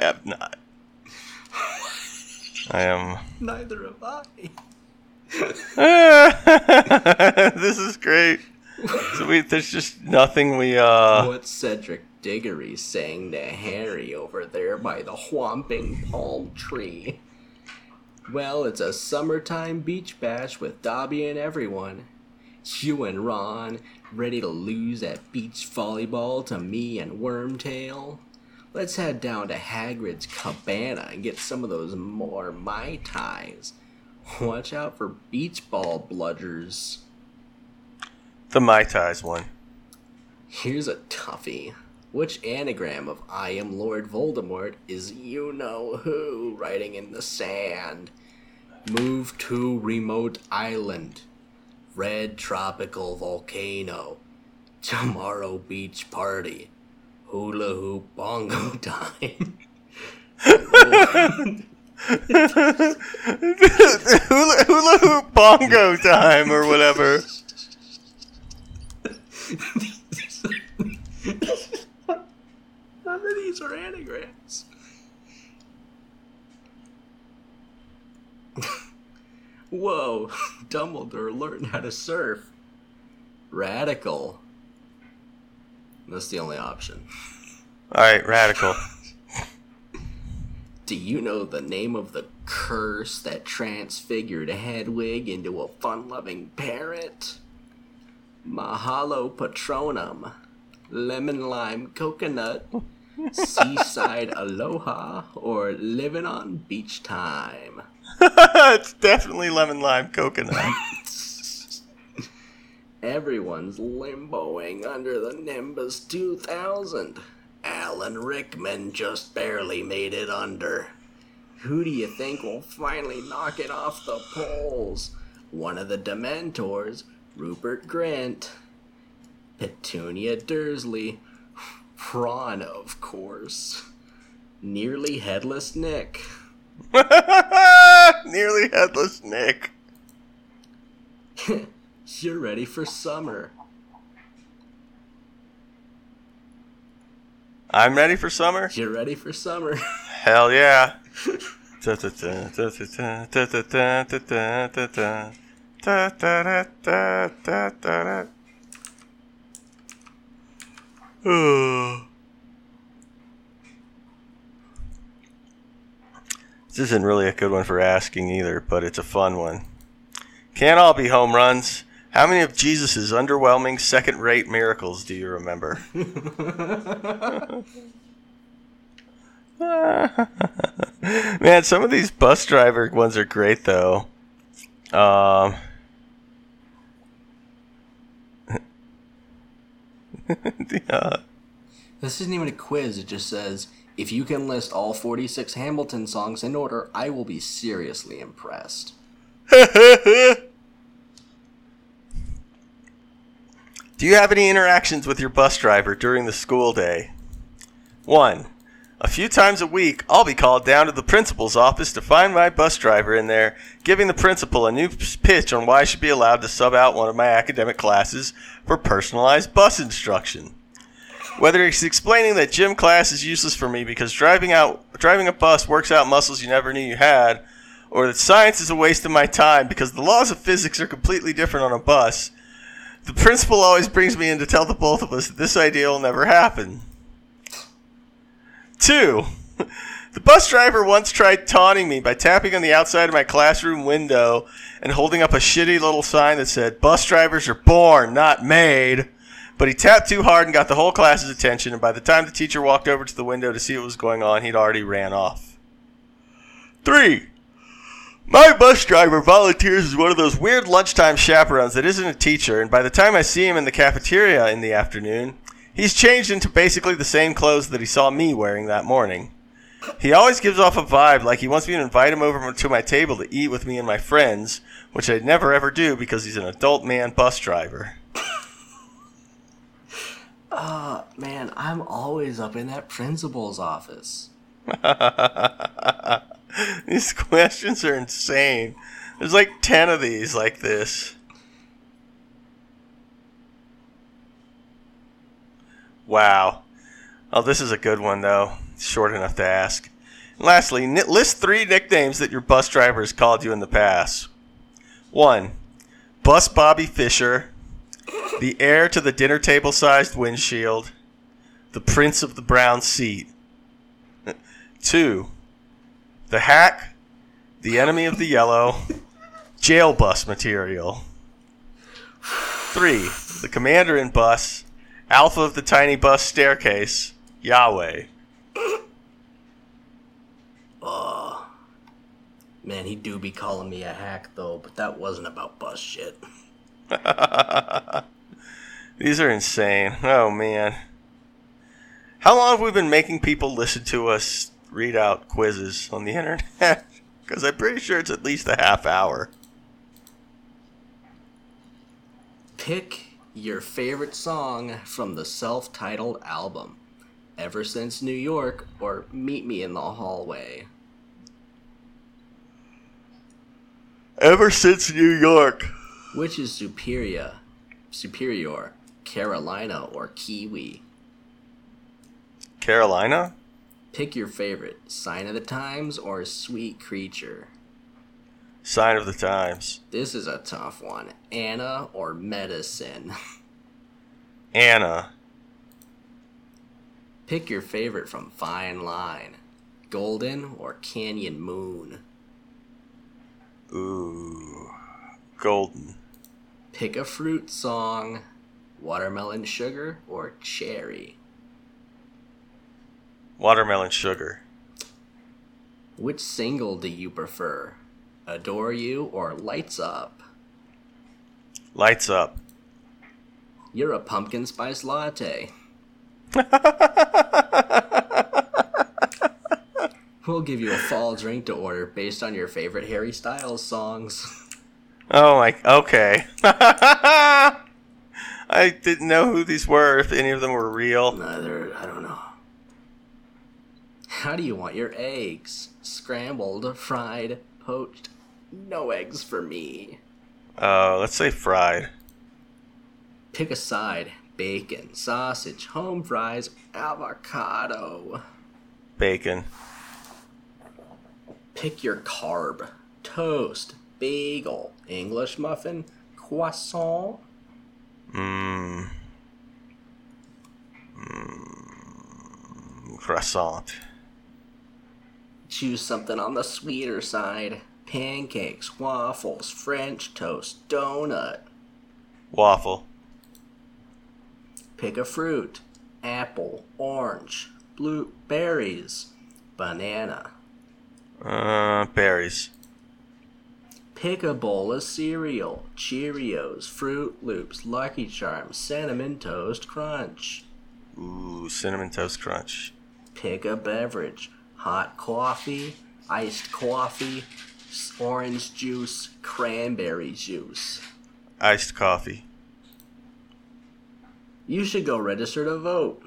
have not. I am. Neither have I. this is great. So we, there's just nothing we uh. What's Cedric Diggory saying to Harry over there by the whomping palm tree? Well, it's a summertime beach bash with Dobby and everyone. You and Ron, ready to lose at beach volleyball to me and Wormtail? Let's head down to Hagrid's cabana and get some of those more Mai Tais. Watch out for beach ball bludgers. The Mai Tais one. Here's a toughie. Which anagram of I am Lord Voldemort is you know who writing in the sand? Move to remote island. Red tropical volcano. Tomorrow beach party. Hula hoop bongo time. hula, hula hoop bongo time or whatever. None of these are anagrams. Whoa, Dumbledore learned how to surf. Radical. That's the only option. All right, radical. Do you know the name of the curse that transfigured Hedwig into a fun loving parrot? Mahalo Patronum. Lemon Lime Coconut. Seaside Aloha. Or Living on Beach Time. it's definitely lemon lime coconut. Everyone's limboing under the Nimbus 2000. Alan Rickman just barely made it under. Who do you think will finally knock it off the poles? One of the Dementors, Rupert Grant, Petunia Dursley, Prawn, of course, Nearly Headless Nick. Nearly headless Nick. You're ready for summer. I'm ready for summer. You're ready for summer. Hell yeah. This isn't really a good one for asking either, but it's a fun one. Can't all be home runs. How many of Jesus' underwhelming second rate miracles do you remember? Man, some of these bus driver ones are great though. Um, yeah. This isn't even a quiz. It just says if you can list all 46 Hamilton songs in order, I will be seriously impressed. Do you have any interactions with your bus driver during the school day? 1. A few times a week, I'll be called down to the principal's office to find my bus driver in there, giving the principal a new pitch on why I should be allowed to sub out one of my academic classes for personalized bus instruction. Whether he's explaining that gym class is useless for me because driving out driving a bus works out muscles you never knew you had, or that science is a waste of my time because the laws of physics are completely different on a bus, the principal always brings me in to tell the both of us that this idea will never happen. Two, the bus driver once tried taunting me by tapping on the outside of my classroom window and holding up a shitty little sign that said, Bus drivers are born, not made. But he tapped too hard and got the whole class's attention, and by the time the teacher walked over to the window to see what was going on, he'd already ran off. Three, my bus driver volunteers as one of those weird lunchtime chaperones that isn't a teacher, and by the time I see him in the cafeteria in the afternoon, he's changed into basically the same clothes that he saw me wearing that morning. He always gives off a vibe like he wants me to invite him over to my table to eat with me and my friends, which I'd never ever do because he's an adult man bus driver. Uh, man, I'm always up in that principal's office. these questions are insane. There's like 10 of these like this. Wow. Oh, this is a good one though. Short enough to ask. And lastly, list three nicknames that your bus driver has called you in the past. One, Bus Bobby Fischer, the heir to the dinner table sized windshield, the prince of the brown seat. Two, the hack, the enemy of the yellow, jail bus material. Three, the commander in bus, alpha of the tiny bus staircase, Yahweh. Man, he do be calling me a hack though, but that wasn't about bus shit. These are insane. Oh man. How long have we been making people listen to us read out quizzes on the internet? Because I'm pretty sure it's at least a half hour. Pick your favorite song from the self titled album. Ever Since New York or Meet Me in the Hallway. Ever since New York. Which is superior? Superior, Carolina or Kiwi? Carolina? Pick your favorite, Sign of the Times or Sweet Creature. Sign of the times. This is a tough one. Anna or Medicine? Anna. Pick your favorite from Fine Line, Golden or Canyon Moon. Ooh. Golden. Pick a fruit song, Watermelon Sugar or Cherry. Watermelon sugar. Which single do you prefer? Adore You or Lights Up? Lights up. You're a pumpkin spice latte. We'll give you a fall drink to order based on your favorite Harry Styles songs. Oh my. Okay. I didn't know who these were, if any of them were real. Neither, I don't know. How do you want your eggs? Scrambled, fried, poached? No eggs for me. Uh, let's say fried. Pick a side bacon, sausage, home fries, avocado. Bacon. Pick your carb toast, bagel, English muffin, croissant. Mmm. Mmm. Croissant. Choose something on the sweeter side pancakes, waffles, French toast, donut. Waffle. Pick a fruit apple, orange, blueberries, banana. Uh, berries. Pick a bowl of cereal Cheerios, Froot Loops, Lucky Charms, Cinnamon Toast Crunch. Ooh, cinnamon toast crunch. Pick a beverage hot coffee, iced coffee, orange juice, cranberry juice. Iced coffee. You should go register to vote.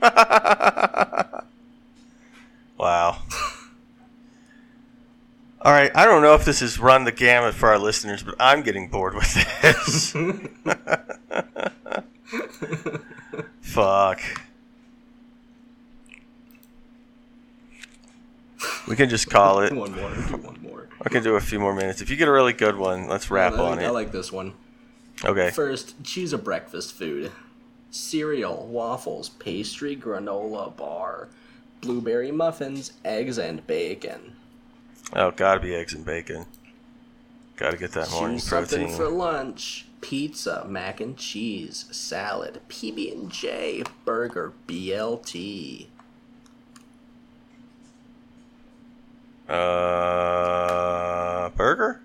Wow. All right, I don't know if this has run the gamut for our listeners, but I'm getting bored with this. Fuck. We can just call it. One more, do one more. I can do a few more minutes. If you get a really good one, let's wrap I on I it. like this one. Okay. First, choose a breakfast food cereal, waffles, pastry, granola bar, blueberry muffins, eggs, and bacon. Oh, gotta be eggs and bacon. Gotta get that morning Choose something for lunch. Pizza, mac and cheese, salad, PB and J, burger, BLT. Uh, burger?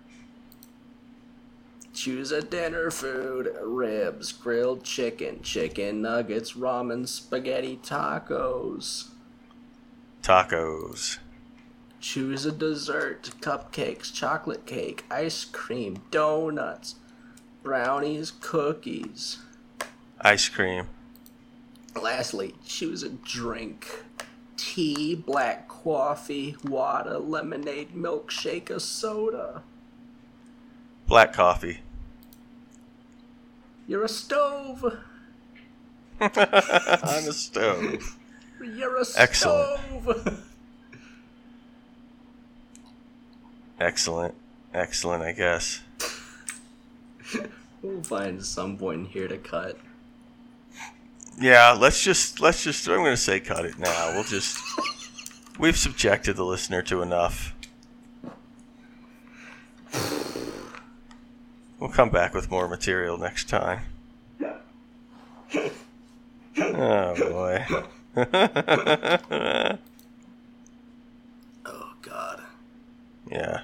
Choose a dinner food: ribs, grilled chicken, chicken nuggets, ramen, spaghetti, tacos. Tacos. Choose a dessert: cupcakes, chocolate cake, ice cream, donuts, brownies, cookies. Ice cream. Lastly, choose a drink. Tea, black coffee, water, lemonade, milkshake, a soda. Black coffee. You're a stove. on a stove. You're a Excellent. stove. Excellent. Excellent, I guess. we'll find some point here to cut. Yeah, let's just let's just I'm gonna say cut it now. We'll just we've subjected the listener to enough. We'll come back with more material next time. Oh boy. Oh God. yeah.